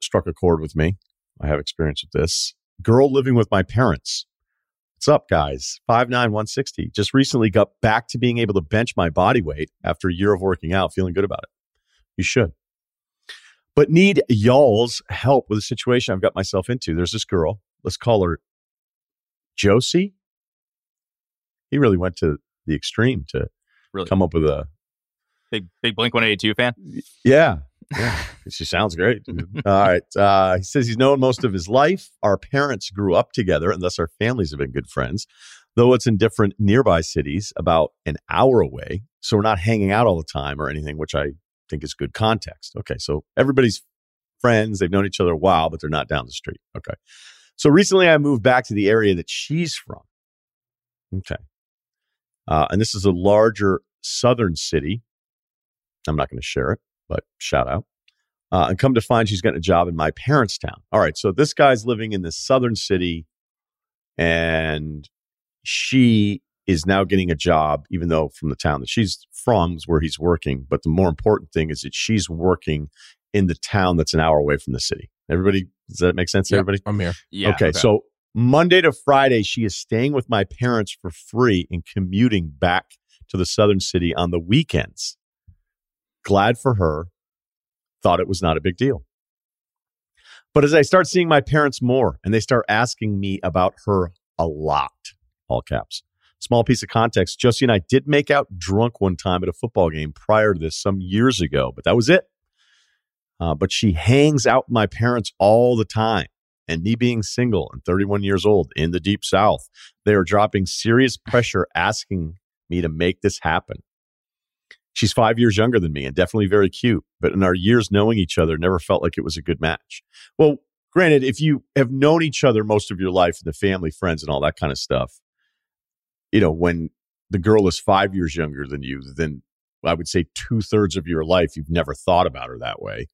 struck a chord with me. I have experience with this. Girl living with my parents. What's up, guys? 5'9, 160. Just recently got back to being able to bench my body weight after a year of working out, feeling good about it. You should. But need y'all's help with a situation I've got myself into. There's this girl, let's call her Josie. He really went to the extreme to Really? come up with a Big big Blink 182 fan. yeah. Yeah. she sounds great. All right. Uh, he says he's known most of his life. Our parents grew up together, and thus our families have been good friends, though it's in different nearby cities, about an hour away. So we're not hanging out all the time or anything, which I think is good context. Okay. So everybody's friends. They've known each other a while, but they're not down the street. Okay. So recently I moved back to the area that she's from. Okay. Uh, and this is a larger southern city. I'm not going to share it, but shout out. Uh, and come to find she's getting a job in my parents' town. All right. So this guy's living in this southern city and she is now getting a job, even though from the town that she's from is where he's working. But the more important thing is that she's working in the town that's an hour away from the city. Everybody, does that make sense to Yep, everybody? I'm here. Yeah. okay, so Monday to Friday, she is staying with my parents for free and commuting back to the southern city on the weekends. Glad for her. Thought it was not a big deal. But as I start seeing my parents more and they start asking me about her a lot, all caps. Small piece of context Josie and I did make out drunk one time at a football game prior to this some years ago, but that was it. Uh, but she hangs out with my parents all the time. And me being single and 31 years old in the deep south, they are dropping serious pressure asking me to make this happen. She's five years younger than me and definitely very cute, but in our years knowing each other, never felt like it was a good match. Well, granted, if you have known each other most of your life, and the family, friends, and all that kind of stuff, you know, when the girl is five years younger than you, then I would say two thirds of your life, you've never thought about her that way.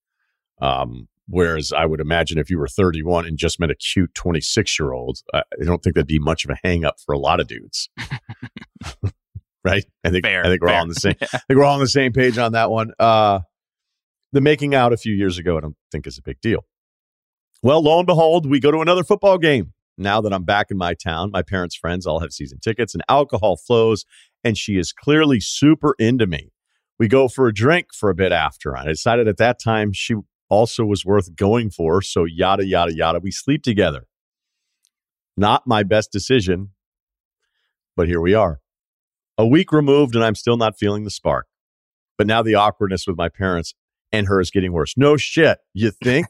Um, whereas I would imagine if you were 31 and just met a cute 26 year old, I don't think that'd be much of a hang up for a lot of dudes. right? I think, Fair, I think we're fair. all on the same, I think we're all on the same page on that one. Uh, the making out a few years ago, I don't think is a big deal. Well, lo and behold, we go to another football game. Now that I'm back in my town, my parents' friends all have season tickets and alcohol flows, and she is clearly super into me. We go for a drink for a bit after. I decided at that time she also was worth going for, so yada, yada, yada. We sleep together. Not my best decision, but here we are. A week removed, and I'm still not feeling the spark. But now the awkwardness with my parents and her is getting worse. No shit. You think?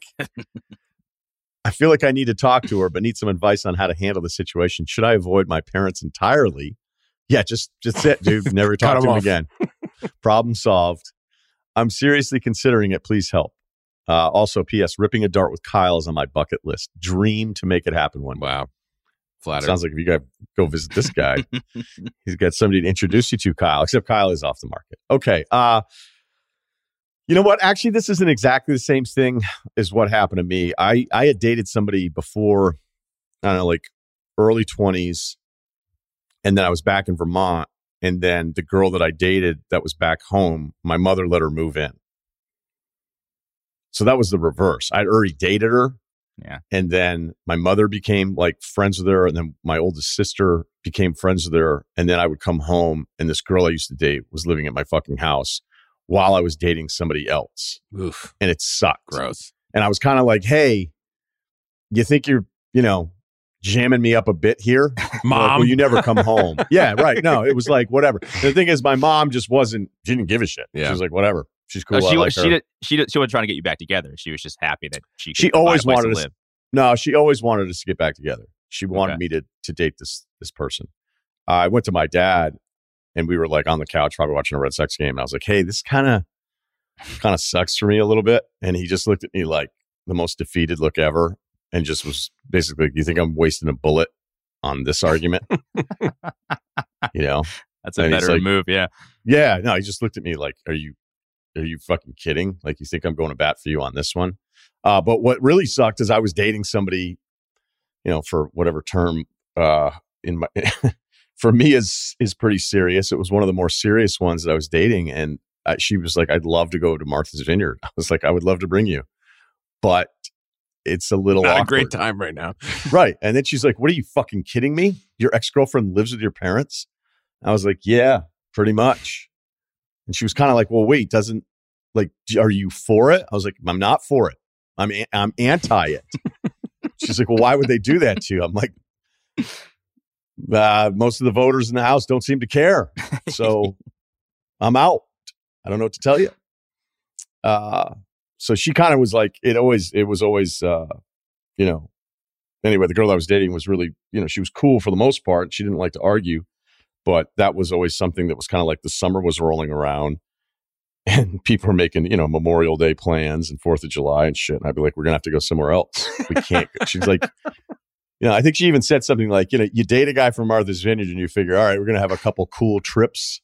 I feel like I need to talk to her, but need some advice on how to handle the situation. Should I avoid my parents entirely? Yeah, just just it, dude. Never talk to them again. Problem solved. I'm seriously considering it. Please help. Uh, also, P.S. Ripping a dart with Kyle is on my bucket list. Dream to make it happen one day. Wow. Flattered. Sounds like if you got go visit this guy, he's got somebody to introduce you to, Kyle. Except Kyle is off the market. Okay. Uh, you know what? Actually, this isn't exactly the same thing as what happened to me. I I had dated somebody before, I don't know, like early twenties, and then I was back in Vermont, and then the girl that I dated that was back home, my mother let her move in. So that was the reverse. I'd already dated her. Yeah. And then my mother became like friends with her. And then my oldest sister became friends with her. And then I would come home and this girl I used to date was living at my fucking house while I was dating somebody else. Oof. And it sucked. Gross. And I was kind of like, hey, you think you're, you know, jamming me up a bit here? Mom. Like, well, you never come home. yeah, right. No, it was like, whatever. The thing is, my mom just wasn't, she didn't give a shit. Yeah. She was like, whatever. She's cool. Oh, she, like she, her. did, she, did, she wasn't trying to get you back together. She was just happy that she She always find a place wanted to us- live. No, she always wanted us to get back together. She wanted Okay. me to to date this this person. Uh, I went to my dad, and we were like on the couch, probably watching a Red Sox game. And I was like, "Hey, this kind of kind of sucks for me a little bit." And he just looked at me like the most defeated look ever, and just was basically, "You think I'm wasting a bullet on this argument?" you know? That's a And better like- move. Yeah. Yeah, no, he just looked at me like, "Are you, are you fucking kidding? Like, you think I'm going to bat for you on this one?" Uh, but what really sucked is I was dating somebody, you know, for whatever term uh, in my for me is is pretty serious. It was one of the more serious ones that I was dating, and uh, she was like, "I'd love to go to Martha's Vineyard." I was like, "I would love to bring you," but it's a little Not a great time right now. right? And then she's like, "What are you fucking kidding me? Your ex girlfriend lives with your parents?" I was like, "Yeah, pretty much." And she was kind of like, "Well, wait, doesn't like are you for it?" I was like, "I'm not for it. I'm a- I'm anti it." she's like, "Well, why would they do that to you?" I'm like, uh, "Most of the voters in the house don't seem to care, so I'm out. I don't know what to tell you." Uh, so she kind of was like, "It always, it was always, uh, you know." Anyway, the girl I was dating was really, you know, she was cool for the most part. She didn't like to argue, but that was always something that was kind of like the summer was rolling around and people were making, you know, Memorial Day plans and Fourth of July and shit. And I'd be like, we're to have to go somewhere else. We can't. go." She's like, you know, I think she even said something like, you know, you date a guy from Martha's Vineyard and you figure, all right, we're to have a couple cool trips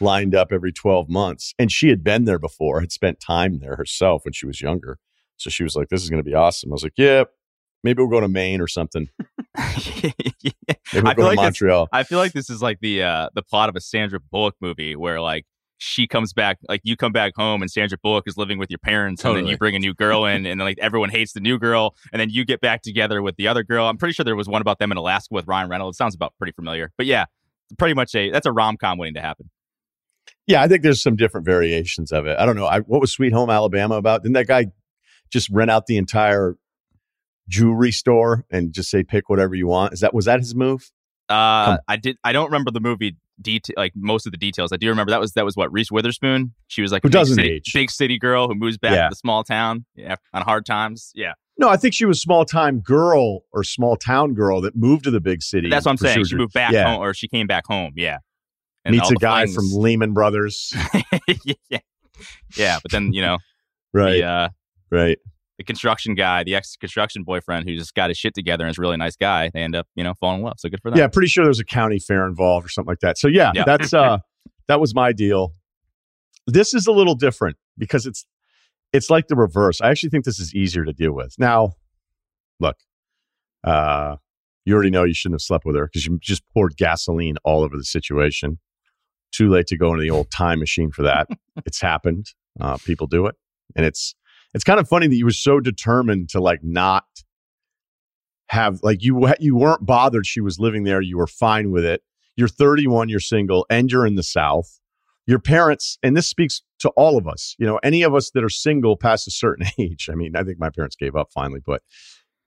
lined up every 12 months. And she had been there before, had spent time there herself when she was younger. So she was like, this is to be awesome. I was like, yeah, maybe we'll go to Maine or something. Maybe we'll I go feel to like this- Montreal. I feel like this is like the uh the plot of a Sandra Bullock movie where like she comes back like you come back home and Sandra Bullock is living with your parents and then you bring a new girl in and then like everyone hates the new girl and then you get back together with the other girl. I'm pretty sure there was one about them in Alaska with Ryan Reynolds. Sounds about pretty familiar. But yeah, pretty much a that's a rom com waiting to happen. Yeah, I think there's some different variations of it. I don't know. I, what was Sweet Home Alabama about? Didn't that guy just rent out the entire jewelry store and just say pick whatever you want? Is that was that his move? Uh I did I don't remember the movie detail like most of the details. I do remember that was that was what Reese Witherspoon. She was like Who a big doesn't city, age. big city girl who moves back Yeah. to the small town yeah, on hard times. Yeah. No, I think she was small time girl or small town girl that moved to the big city. That's what I'm saying. She moved back yeah. home, or she came back home. Yeah, And Meets a guy flings- from Lehman Brothers. yeah, yeah. But then you know right, the uh, right. The construction guy, the ex construction boyfriend, who just got his shit together and is a really nice guy. They end up you know falling in love. So good for them. Yeah, pretty sure there's a county fair involved or something like that. So yeah, Yeah. that's uh that was my deal. This is a little different because it's it's like the reverse. I actually think this is easier to deal with. Now, look, uh you already know you shouldn't have slept with her because you just poured gasoline all over the situation. Too late to go into the old time machine for that. it's happened. Uh, people do it, and it's it's kind of funny that you were so determined to like not have like you you weren't bothered she was living there you were fine with it. You're 31 you're single and you're in the south. Your parents and this speaks to all of us you know any of us that are single past a certain age i mean i think my parents gave up finally but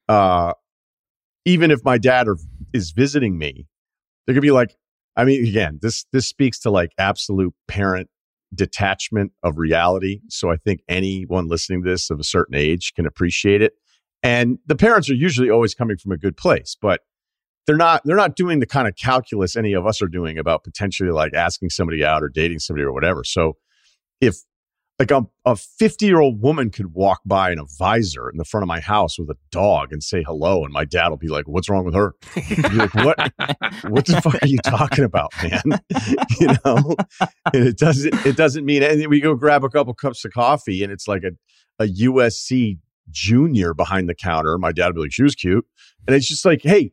uh even if my dad are, is visiting me they're gonna be like i mean again this this speaks to like absolute parent detachment of reality so i think anyone listening to this of a certain age can appreciate it and the parents are usually always coming from a good place, but they're not they're not doing the kind of calculus any of us are doing about potentially like asking somebody out or dating somebody or whatever. So if like a, a 50 year old woman could walk by in a visor in the front of my house with a dog and say hello and my dad will be like what's wrong with her like what what the fuck are you talking about man you know and it doesn't it doesn't mean anything we go grab a couple cups of coffee and it's like a a usc junior behind the counter. My dad would be like, she was cute. And it's just like, hey,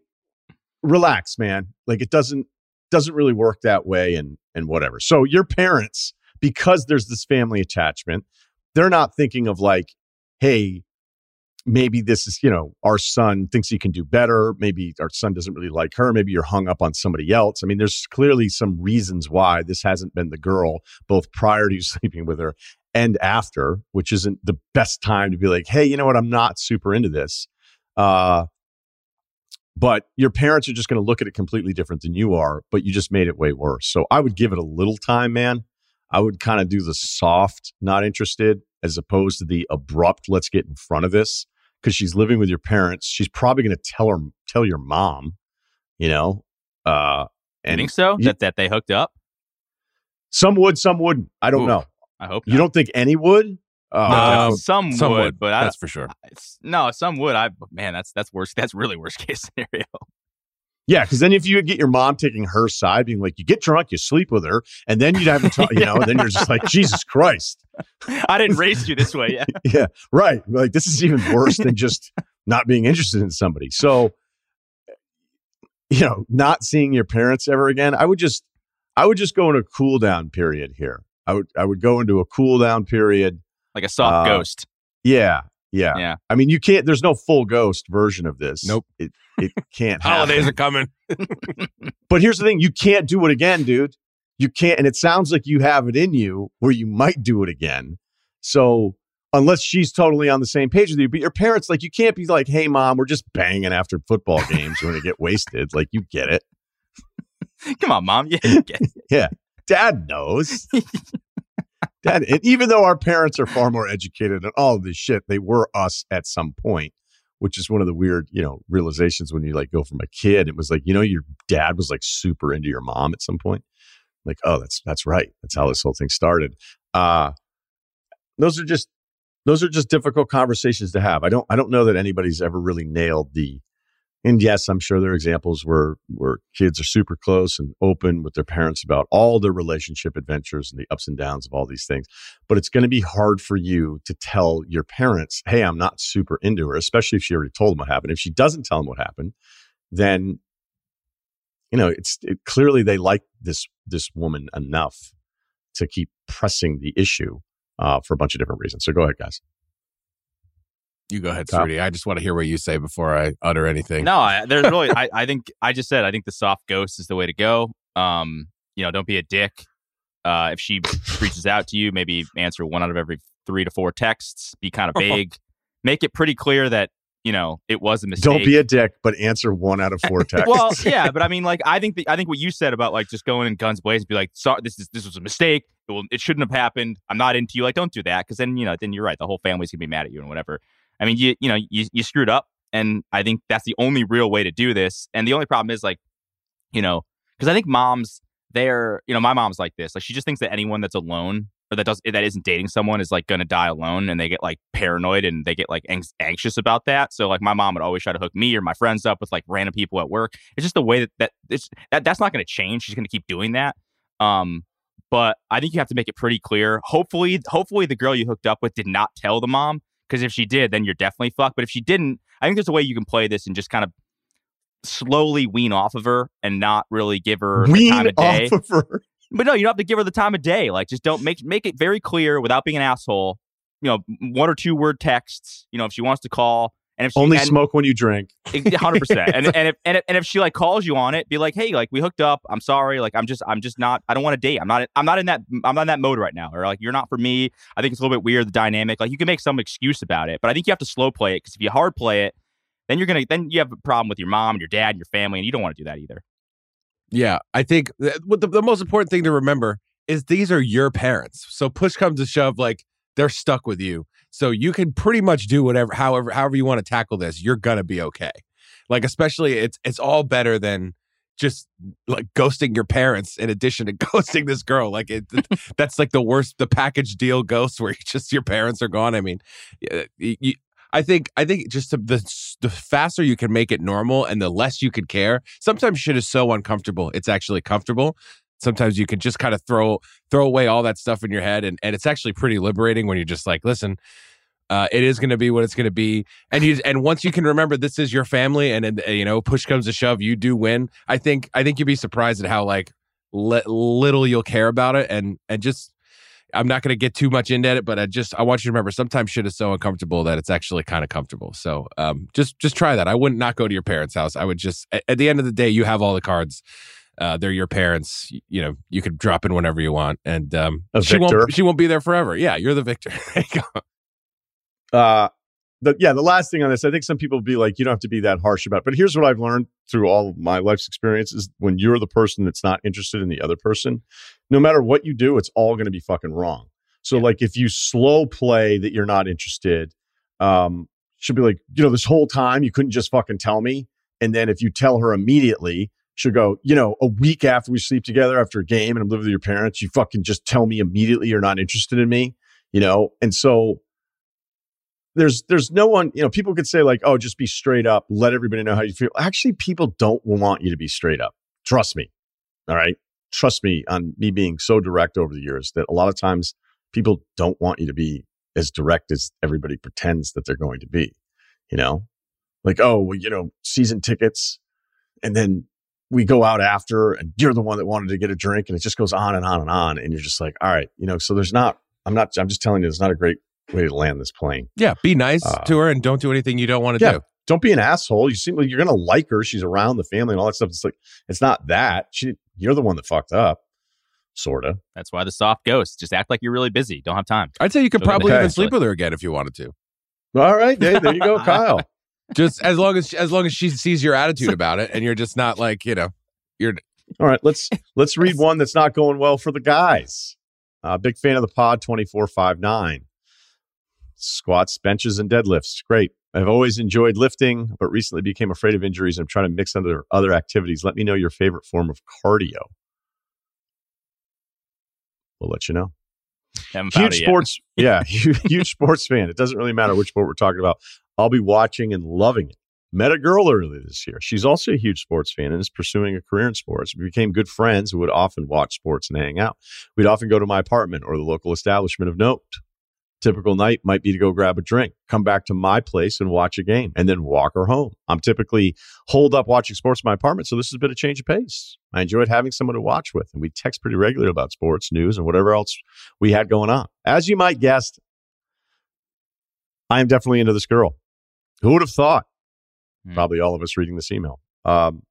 relax, man. Like it doesn't doesn't really work that way and and whatever. So your parents, because there's this family attachment, they're not thinking of like, hey, maybe this is, you know, our son thinks he can do better. Maybe our son doesn't really like her. Maybe you're hung up on somebody else. I mean, there's clearly some reasons why this hasn't been the girl, both prior to sleeping with her and after, which isn't the best time to be like, hey, you know what? I'm not super into this. Uh, but your parents are just going to look at it completely different than you are, but you just made it way worse. So I would give it a little time, man. I would kind of do the soft, not interested, as opposed to the abrupt, let's get in front of this. Because she's living with your parents. She's probably going to tell her, tell your mom, you know. Uh, and you think so? You, that that they hooked up? Some would, some wouldn't. I don't Ooh. know. I hope not. you don't think any would. Oh, some, some, would, would, but that's I, for sure. No, some would. I man, that's that's worse. That's really worst case scenario. Yeah, because then if you get your mom taking her side, being like, you get drunk, you sleep with her, and then you'd have to, talk, you know, then you're just like, Jesus Christ. I didn't raise you this way. Yeah. yeah. Right. Like, this is even worse than just not being interested in somebody. So, you know, not seeing your parents ever again, I would just, I would just go in a cool down period here. I would I would go into a cool down period, like a soft uh, ghost. Yeah, yeah, yeah. I mean, you can't. There's no full ghost version of this. Nope. It it can't. Holidays are coming. but here's the thing: you can't do it again, dude. You can't. And it sounds like you have it in you where you might do it again. So unless she's totally on the same page with you, but your parents, like, you can't be like, "Hey, mom, we're just banging after football games. We're gonna get wasted." Like, you get it. Come on, mom. Yeah, yeah. Dad knows. Dad, and even though our parents are far more educated and all of this shit, they were us at some point, which is one of the weird, you know, realizations when you like go from a kid. It was like, you know, your dad was like super into your mom at some point. Like, oh, that's that's right. That's how this whole thing started. Uh those are just those are just difficult conversations to have. I don't I don't know that anybody's ever really nailed the and yes, I'm sure there are examples where where kids are super close and open with their parents about all their relationship adventures and the ups and downs of all these things. But it's going to be hard for you to tell your parents, "Hey, I'm not super into her," especially if she already told them what happened. If she doesn't tell them what happened, then you know it's it, clearly they like this this woman enough to keep pressing the issue uh, for a bunch of different reasons. So go ahead, guys. You go ahead, Rudy. I just want to hear what you say before I utter anything. No, I, there's really. I, I think I just said I think the soft ghost is the way to go. Um, you know, don't be a dick. Uh, if she reaches out to you, maybe answer one out of every three to four texts. Be kind of vague. Make it pretty clear that you know it was a mistake. Don't be a dick, but answer one out of four texts. well, yeah, but I mean, like, I think the, I think what you said about like just going in guns blazing, be like, sorry, this is this was a mistake. It, will, it shouldn't have happened. I'm not into you. Like, don't do that because then you know, then you're right. The whole family's gonna be mad at you and whatever. I mean, you you know, you, you screwed up, and I think that's the only real way to do this. And the only problem is like, you know, because I think moms, they're, you know, my mom's like this. Like she just thinks that anyone that's alone or that does that isn't dating someone is like gonna die alone, and they get like paranoid and they get like ang- anxious about that. So like my mom would always try to hook me or my friends up with like random people at work. It's just the way that that it's that that's not gonna change. She's gonna keep doing that. Um, but I think you have to make it pretty clear. Hopefully, hopefully the girl you hooked up with did not tell the mom because if she did, then you're definitely fucked. But if she didn't, I think there's a way you can play this and just kind of slowly wean off of her and not really give her wean the time of day. Off of her. But no, you don't have to give her the time of day. Like, just don't make make it very clear without being an asshole. you know, one or two word texts. You know, if she wants to call, and if she, only and, smoke when you drink, hundred percent. And and if, and if and if she like calls you on it, be like, hey, like we hooked up. I'm sorry. Like I'm just I'm just not. I don't want to date. I'm not. I'm not in that. I'm not in that mode right now. Or like you're not for me. I think it's a little bit weird the dynamic. Like you can make some excuse about it, but I think you have to slow play it because if you hard play it, then you're gonna then you have a problem with your mom, and your dad, and your family, and you don't want to do that either. Yeah, I think what the, the most important thing to remember is these are your parents. So push comes to shove, like they're stuck with you. So you can pretty much do whatever, however, however you want to tackle this. You're gonna be okay. Like especially, it's it's all better than just like ghosting your parents in addition to ghosting this girl. Like it, that's like the worst, the package deal ghost where just your parents are gone. I mean, you, I think I think just the the faster you can make it normal and the less you could care. Sometimes shit is so uncomfortable, it's actually comfortable. Sometimes you can just kind of throw throw away all that stuff in your head, and and it's actually pretty liberating when you're just like, listen. Uh, it is going to be what it's going to be, and you and once you can remember this is your family, and, and you know push comes to shove, you do win. I think I think you'd be surprised at how like li- little you'll care about it, and and just I'm not going to get too much into it, but I just I want you to remember sometimes shit is so uncomfortable that it's actually kind of comfortable. So um, just just try that. I wouldn't not go to your parents' house. I would just at, at the end of the day, you have all the cards. Uh, they're your parents. You know, you could drop in whenever you want, and um, she won't she won't be there forever. Yeah, you're the victor. there you go. Uh, the, yeah, the last thing on this, I think some people will be like, you don't have to be that harsh about. It. But here's what I've learned through all of my life's experiences: when you're the person that's not interested in the other person, no matter what you do, it's all going to be fucking wrong. So, yeah. like, if you slow play that you're not interested, um, she'll be like, you know, this whole time you couldn't just fucking tell me. And then if you tell her immediately, she'll go, you know, a week after we sleep together after a game and I'm living with your parents, you fucking just tell me immediately you're not interested in me, you know? And so there's there's no one you know people could say like oh just be straight up. Let everybody know how you feel. Actually people don't want you to be straight up. Trust me all right? Trust me on me being so direct over the years that a lot of times people don't want you to be as direct as everybody pretends that they're going to be you know? Like oh well you know season tickets and then we go out after and you're the one that wanted to get a drink and it just goes on and on and on and you're just like all right you know so there's not i'm not i'm just telling you there's not a great way to land this plane. Yeah, be nice uh, to her and don't do anything you don't want to yeah, do. Don't be an asshole. You seem like you're gonna like her. She's around the family and all that stuff. It's like it's not that. She you're the one that fucked up. Sorta. That's why the soft ghost. Just act like you're really busy. Don't have time. I'd say you could probably even sleep with her again if you wanted to. All right, there, there you go, Kyle. Just as long as as long as she sees your attitude about it, and you're just not like you know, you're. All right, let's let's read one that's not going well for the guys. Uh, big fan of the pod twenty four five nine squats, benches, and deadlifts. Great. I've always enjoyed lifting, but recently became afraid of injuries. I'm trying to mix other other activities. Let me know your favorite form of cardio. We'll let you know. Huge sports, yeah, huge sports fan. It doesn't really matter which sport we're talking about. I'll be watching and loving it. Met a girl earlier this year. She's also a huge sports fan and is pursuing a career in sports. We became good friends who would often watch sports and hang out. We'd often go to my apartment or the local establishment of note typical night might be to go grab a drink, come back to my place and watch a game, and then walk her home. I'm typically holed up watching sports in my apartment, so this has been a change of pace. I enjoyed having someone to watch with, and we text pretty regularly about sports, news, and whatever else we had going on. As you might guess, I am definitely into this girl. Who would have thought? Mm. Probably all of us reading this email. Um,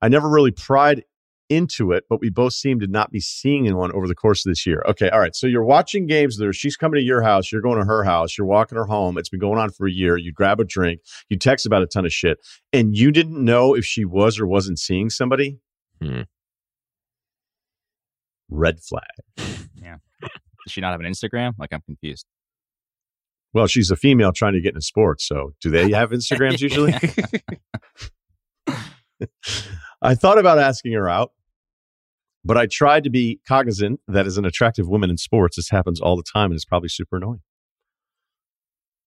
I never really pried into it, but we both seem to not be seeing anyone over the course of this year. Okay, all right. So you're watching games there. She's coming to your house. You're going to her house. You're walking her home. It's been going on for a year. You grab a drink. You text about a ton of shit, and you didn't know if she was or wasn't seeing somebody. Hmm. Red flag. Yeah. Does she not have an Instagram? Like I'm confused. Well, she's a female trying to get into sports. So do they have Instagrams usually? I thought about asking her out, but I tried to be cognizant that as an attractive woman in sports, this happens all the time and it's probably super annoying.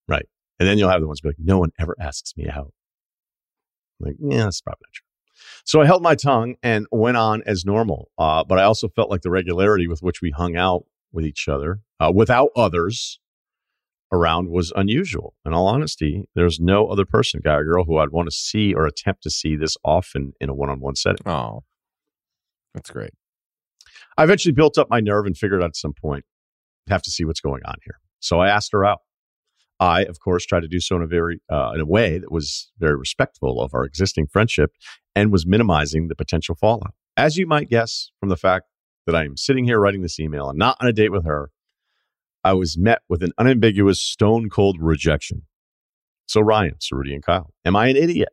Right. And then you'll have the ones be like, no one ever asks me out. I'm like, yeah, that's probably not true. So I held my tongue and went on as normal. Uh, but I also felt like the regularity with which we hung out with each other, uh, without others around, was unusual. In all honesty, there's no other person, guy or girl, who I'd want to see or attempt to see this often in a one on one setting. Oh, that's great. I eventually built up my nerve and figured out at some point, have to see what's going on here. So I asked her out. I, of course, tried to do so in a very uh, in a way that was very respectful of our existing friendship and was minimizing the potential fallout. As you might guess from the fact that I am sitting here writing this email and not on a date with her, I was met with an unambiguous stone cold rejection. So Ryen, Ceruti, and Kyle, am I an idiot?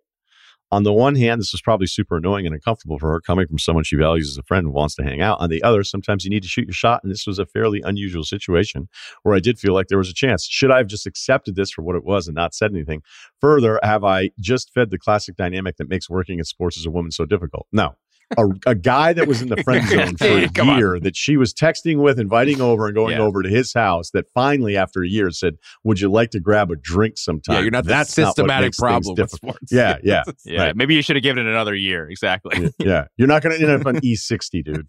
on the one hand, this was probably super annoying and uncomfortable for her coming from someone she values as a friend and wants to hang out. On the other, sometimes you need to shoot your shot. And this was a fairly unusual situation where I did feel like there was a chance. Should I have just accepted this for what it was and not said anything? Further, have I just fed the classic dynamic that makes working in sports as a woman so difficult? No a, a, guy that was in the friend zone for a year on. that she was texting with, inviting over and going yeah. over to his house. That finally, after a year, said, "Would you like to grab a drink sometime?" Yeah, you're not That's the systematic not problem with sports. Yeah, yeah, yeah. Right. Maybe you should have given it another year. Exactly. yeah, you're not going to end up on E60, dude.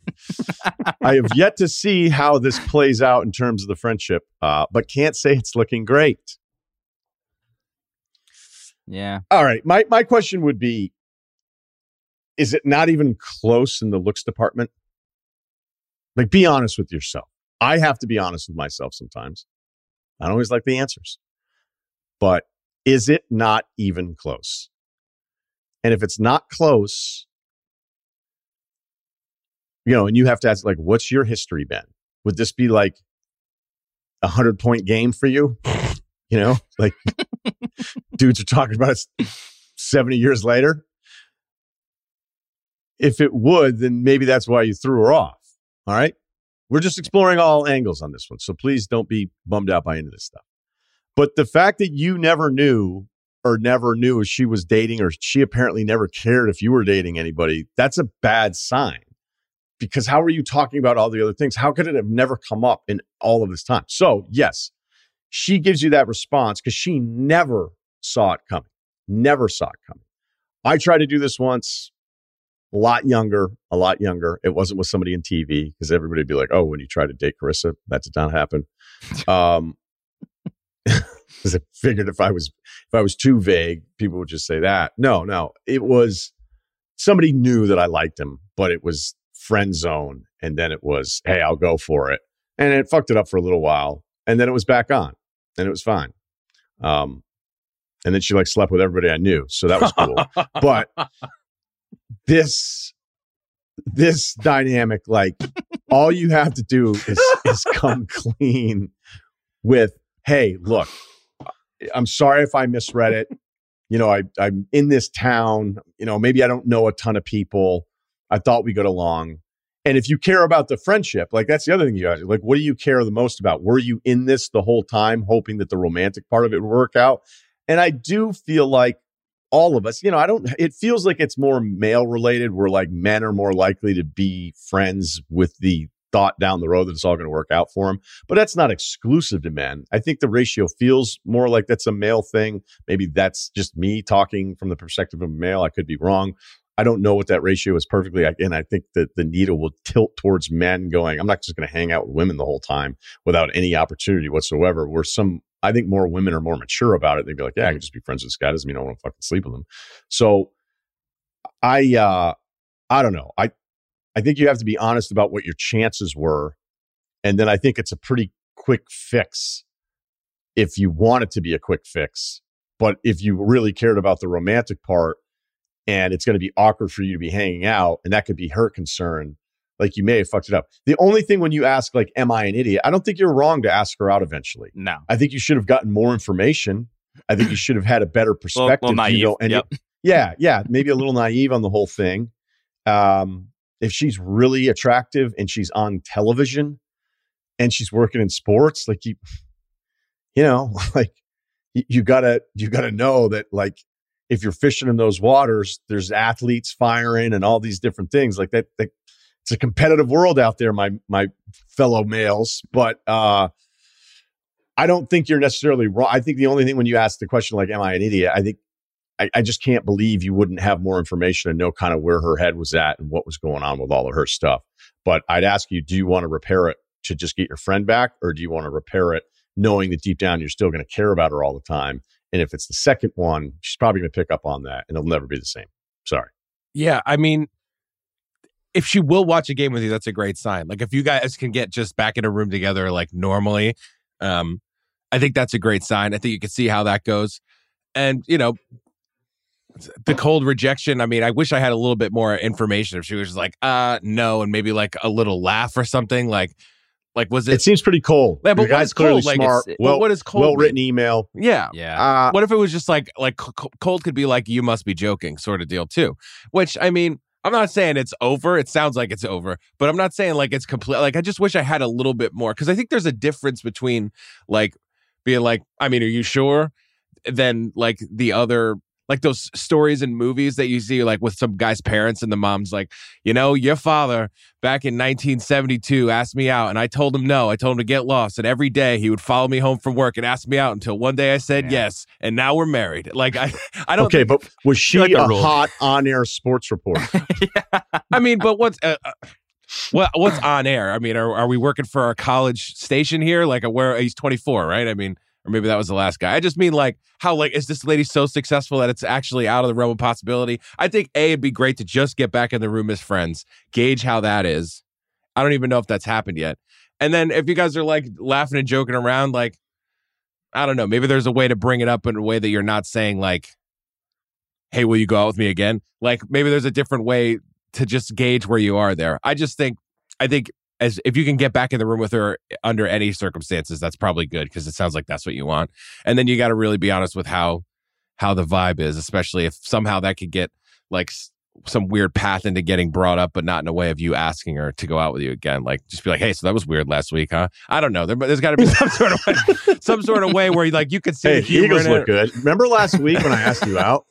I have yet to see how this plays out in terms of the friendship, uh, but can't say it's looking great. Yeah. All right. My my question would be is it not even close in the looks department? Like, be honest with yourself. I have to be honest with myself sometimes. I don't always like the answers, but is it not even close? And if it's not close, you know, and you have to ask, like, what's your history been? Would this be like a hundred point game for you? You know, like dudes are talking about it 70 years later if it would, then maybe that's why you threw her off. All right. We're just exploring all angles on this one. So please don't be bummed out by any of this stuff. But the fact that you never knew or never knew she was dating or she apparently never cared if you were dating anybody, that's a bad sign. Because how are you talking about all the other things? How could it have never come up in all of this time? So, yes, she gives you that response because she never saw it coming. Never saw it coming. I tried to do this once a lot younger, a lot younger. It wasn't with somebody in TV because everybody would be like, "Oh, when you try to date Carissa, that did not happen." Um, because I figured if I was if I was too vague, people would just say that. No, no, it was somebody knew that I liked him, but it was friend zone, and then it was, "Hey, I'll go for it," and it fucked it up for a little while, and then it was back on, and it was fine. Um, and then she like slept with everybody I knew, so that was cool. but this this dynamic like all you have to do is is come clean with hey look i'm sorry if i misread it. You know I, i'm in this town. You know maybe i don't know a ton of people. I thought we got along. And if you care about the friendship like that's the other thing you guys like what do you care the most about? Were you in this the whole time hoping that the romantic part of it would work out? And i do feel like all of us, you know, I don't, it feels like it's more male related where like men are more likely to be friends with the thought down the road that it's all going to work out for them. But that's not exclusive to men. I think the ratio feels more like that's a male thing. Maybe that's just me talking from the perspective of a male. I could be wrong. I don't know what that ratio is perfectly. And I think that the needle will tilt towards men going, I'm not just going to hang out with women the whole time without any opportunity whatsoever. Where some I think more women are more mature about it. They'd be like, yeah, I can just be friends with this guy. Doesn't mean I want to fucking sleep with him. So I, uh, I don't know. I, I think you have to be honest about what your chances were. And then I think it's a pretty quick fix if you want it to be a quick fix. But if you really cared about the romantic part and it's going to be awkward for you to be hanging out and that could be her concern, like you may have fucked it up. The only thing when you ask, like, am I an idiot? I don't think you're wrong to ask her out eventually. No. I think you should have gotten more information. I think you should have had a better perspective. well, well, naive. You know, and yep. it, yeah, yeah, maybe a little naive on the whole thing. Um, if she's really attractive and she's on television and she's working in sports, like you, you know, like you, you gotta, you gotta know that like if you're fishing in those waters, there's athletes firing and all these different things like that. That it's a competitive world out there, my my fellow males. But uh, I don't think you're necessarily wrong. I think the only thing when you ask the question like, "Am I an idiot?" I think I, I just can't believe you wouldn't have more information and know kind of where her head was at and what was going on with all of her stuff. But I'd ask you, do you want to repair it to just get your friend back, or do you want to repair it knowing that deep down you're still going to care about her all the time? And if it's the second one, she's probably going to pick up on that, and it'll never be the same. Sorry. Yeah, I mean, if she will watch a game with you, that's a great sign. Like if you guys can get just back in a room together like normally, um, I think that's a great sign. I think you can see how that goes. And, you know, the cold rejection. I mean, I wish I had a little bit more information. If she was just like, uh, no, and maybe like a little laugh or something. Like, like was it? It seems pretty cold. Yeah, but the guy's clearly cold? smart. Like, well, what is cold? Well written email. Yeah, yeah. Uh, what if it was just like like cold could be like you must be joking sort of deal too? Which I mean, I'm not saying it's over. It sounds like it's over, but I'm not saying like it's complete. Like I just wish I had a little bit more because I think there's a difference between like being like, I mean, are you sure? Than like the other like those stories in movies that you see like with some guy's parents and the mom's like you know your father back in 1972 asked me out and i told him no i told him to get lost and every day he would follow me home from work and ask me out until one day i said yeah. yes and now we're married like i i don't okay but was she like a hot on-air sports reporter yeah. i mean but what's uh, uh, what what's on air? I mean, are, are we working for our college station here? Like, where he's 24, right? I mean, or maybe that was the last guy. I just mean like how like is this lady so successful that it's actually out of the realm of possibility? I think a it'd be great to just get back in the room as friends, gauge how that is. I don't even know if that's happened yet. And then if you guys are like laughing and joking around, like I don't know, maybe there's a way to bring it up in a way that you're not saying like, "Hey, will you go out with me again?" Like maybe there's a different way to just gauge where you are there. I just think I think as if you can get back in the room with her under any circumstances, that's probably good because it sounds like that's what you want. And then you got to really be honest with how how the vibe is, especially if somehow that could get like some weird path into getting brought up, but not in a way of you asking her to go out with you again. Like, just be like, "Hey, so that was weird last week, huh?" I don't know. There, has got to be some sort of way, some sort of way where you like you could see hey, the humor Eagles look good. Remember last week when I asked you out?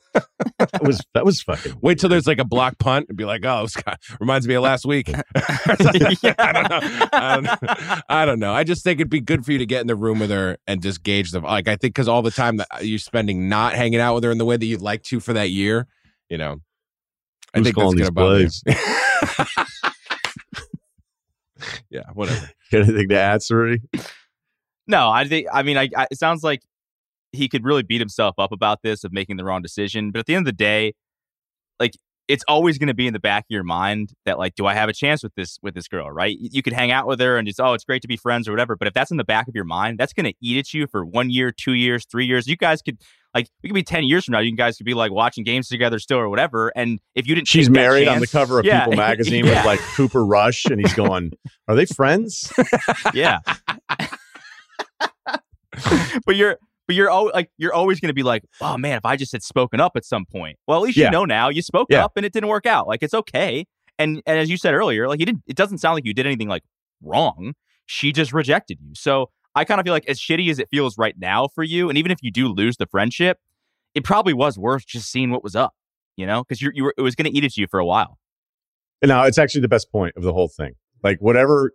That was that was fucking. Wait till there's like a block punt and be like, "Oh, Scott reminds me of last week." yeah. I don't know. I don't know. I don't know. I just think it'd be good for you to get in the room with her and just gauge the like. I think because all the time that you're spending not hanging out with her in the way that you'd like to for that year, you know I think calling these plays? yeah, whatever. Got anything to add, Rudy? No, I think. I mean, I, I, it sounds like he could really beat himself up about this of making the wrong decision. But at the end of the day, like it's always going to be in the back of your mind that like, do I have a chance with this with this girl? Right? You could hang out with her and just oh, it's great to be friends or whatever. But if that's in the back of your mind, that's going to eat at you for one year, two years, three years. You guys could like it could be 10 years from now you guys could be like watching games together still or whatever and if you didn't she's married chance, on the cover of yeah, people magazine yeah. with like cooper rush and he's going are they friends yeah but you're but you're always like you're always going to be like oh man if i just had spoken up at some point. Well at least yeah. you know now you spoke up and it didn't work out. Like it's okay. And and as you said earlier like you didn't it doesn't sound like you did anything like wrong. She just rejected you. So I kind of feel like as shitty as it feels right now for you, and even if you do lose the friendship, it probably was worth just seeing what was up, you know, because you you were, it was going to eat at you for a while. And now it's actually the best point of the whole thing. Like whatever,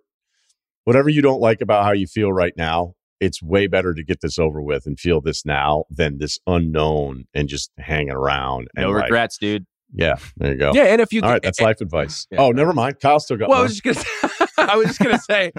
whatever you don't like about how you feel right now, it's way better to get this over with and feel this now than this unknown and just hanging around. no like, regrets, dude. Yeah, there you go. Yeah, and if you all right, that's life advice. Yeah. Oh, never mind. Kyle still got. Well, more. I was just gonna. I was just gonna say,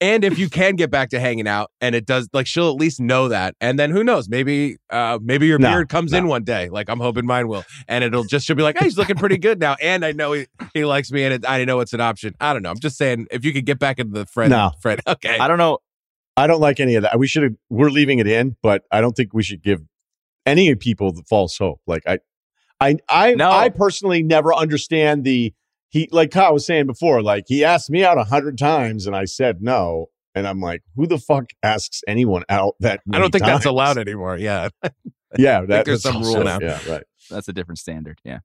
and if you can get back to hanging out, and it does, like she'll at least know that, and then who knows? Maybe, uh, maybe your no, beard comes no. in one day, like I'm hoping mine will, and it'll just she'll be like, hey, he's looking pretty good now, and I know he, he likes me, and it, I know it's an option. I don't know. I'm just saying, if you could get back into the friend, no. friend, okay. I don't know. I don't like any of that. We should have. We're leaving it in, but I don't think we should give any people the false hope. Like I, I I no. I personally never understand the he like Kyle was saying before, like he asked me out a hundred times and I said no. And I'm like, who the fuck asks anyone out that I don't think times? that's allowed anymore. Yeah. yeah, that, there's some rule now. Yeah, right. That's a different standard. Yeah.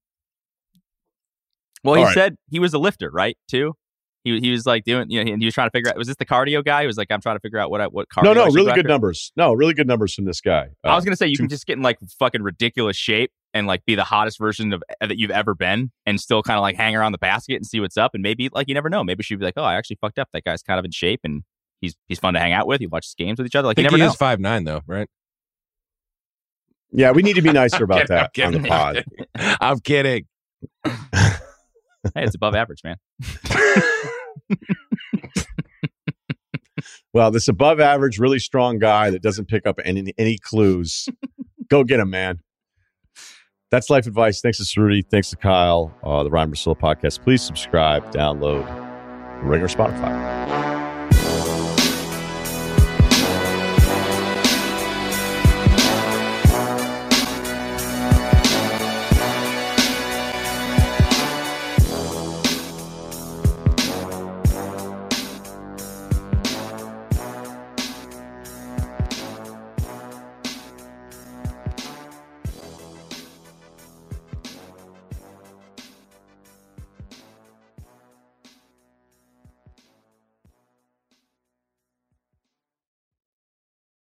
Well, he right. said he was a lifter, right? Too. He, he was like doing, you know, he was trying to figure out, was this the cardio guy? He was like, I'm trying to figure out what, I, what cardio. No, no, really good numbers. No, really good numbers from this guy. Uh, I was uh, going to say, you two, can just get in like fucking ridiculous shape and like be the hottest version of that you've ever been and still kind of like hang around the basket and see what's up. And maybe like, you never know. Maybe she'd be like, oh, I actually fucked up. That guy's kind of in shape and he's, he's fun to hang out with. You watch games with each other. Like, you never he know. is five nine though, right? Yeah, we need to be nicer about that on the pod. I'm kidding. hey, it's above average, man. well, this above average, really strong guy that doesn't pick up any any clues. Go get him, man. That's life advice. Thanks to Rudy. Thanks to Kyle, uh, the Ryen Russillo podcast. Please subscribe, download, Ringer Spotify.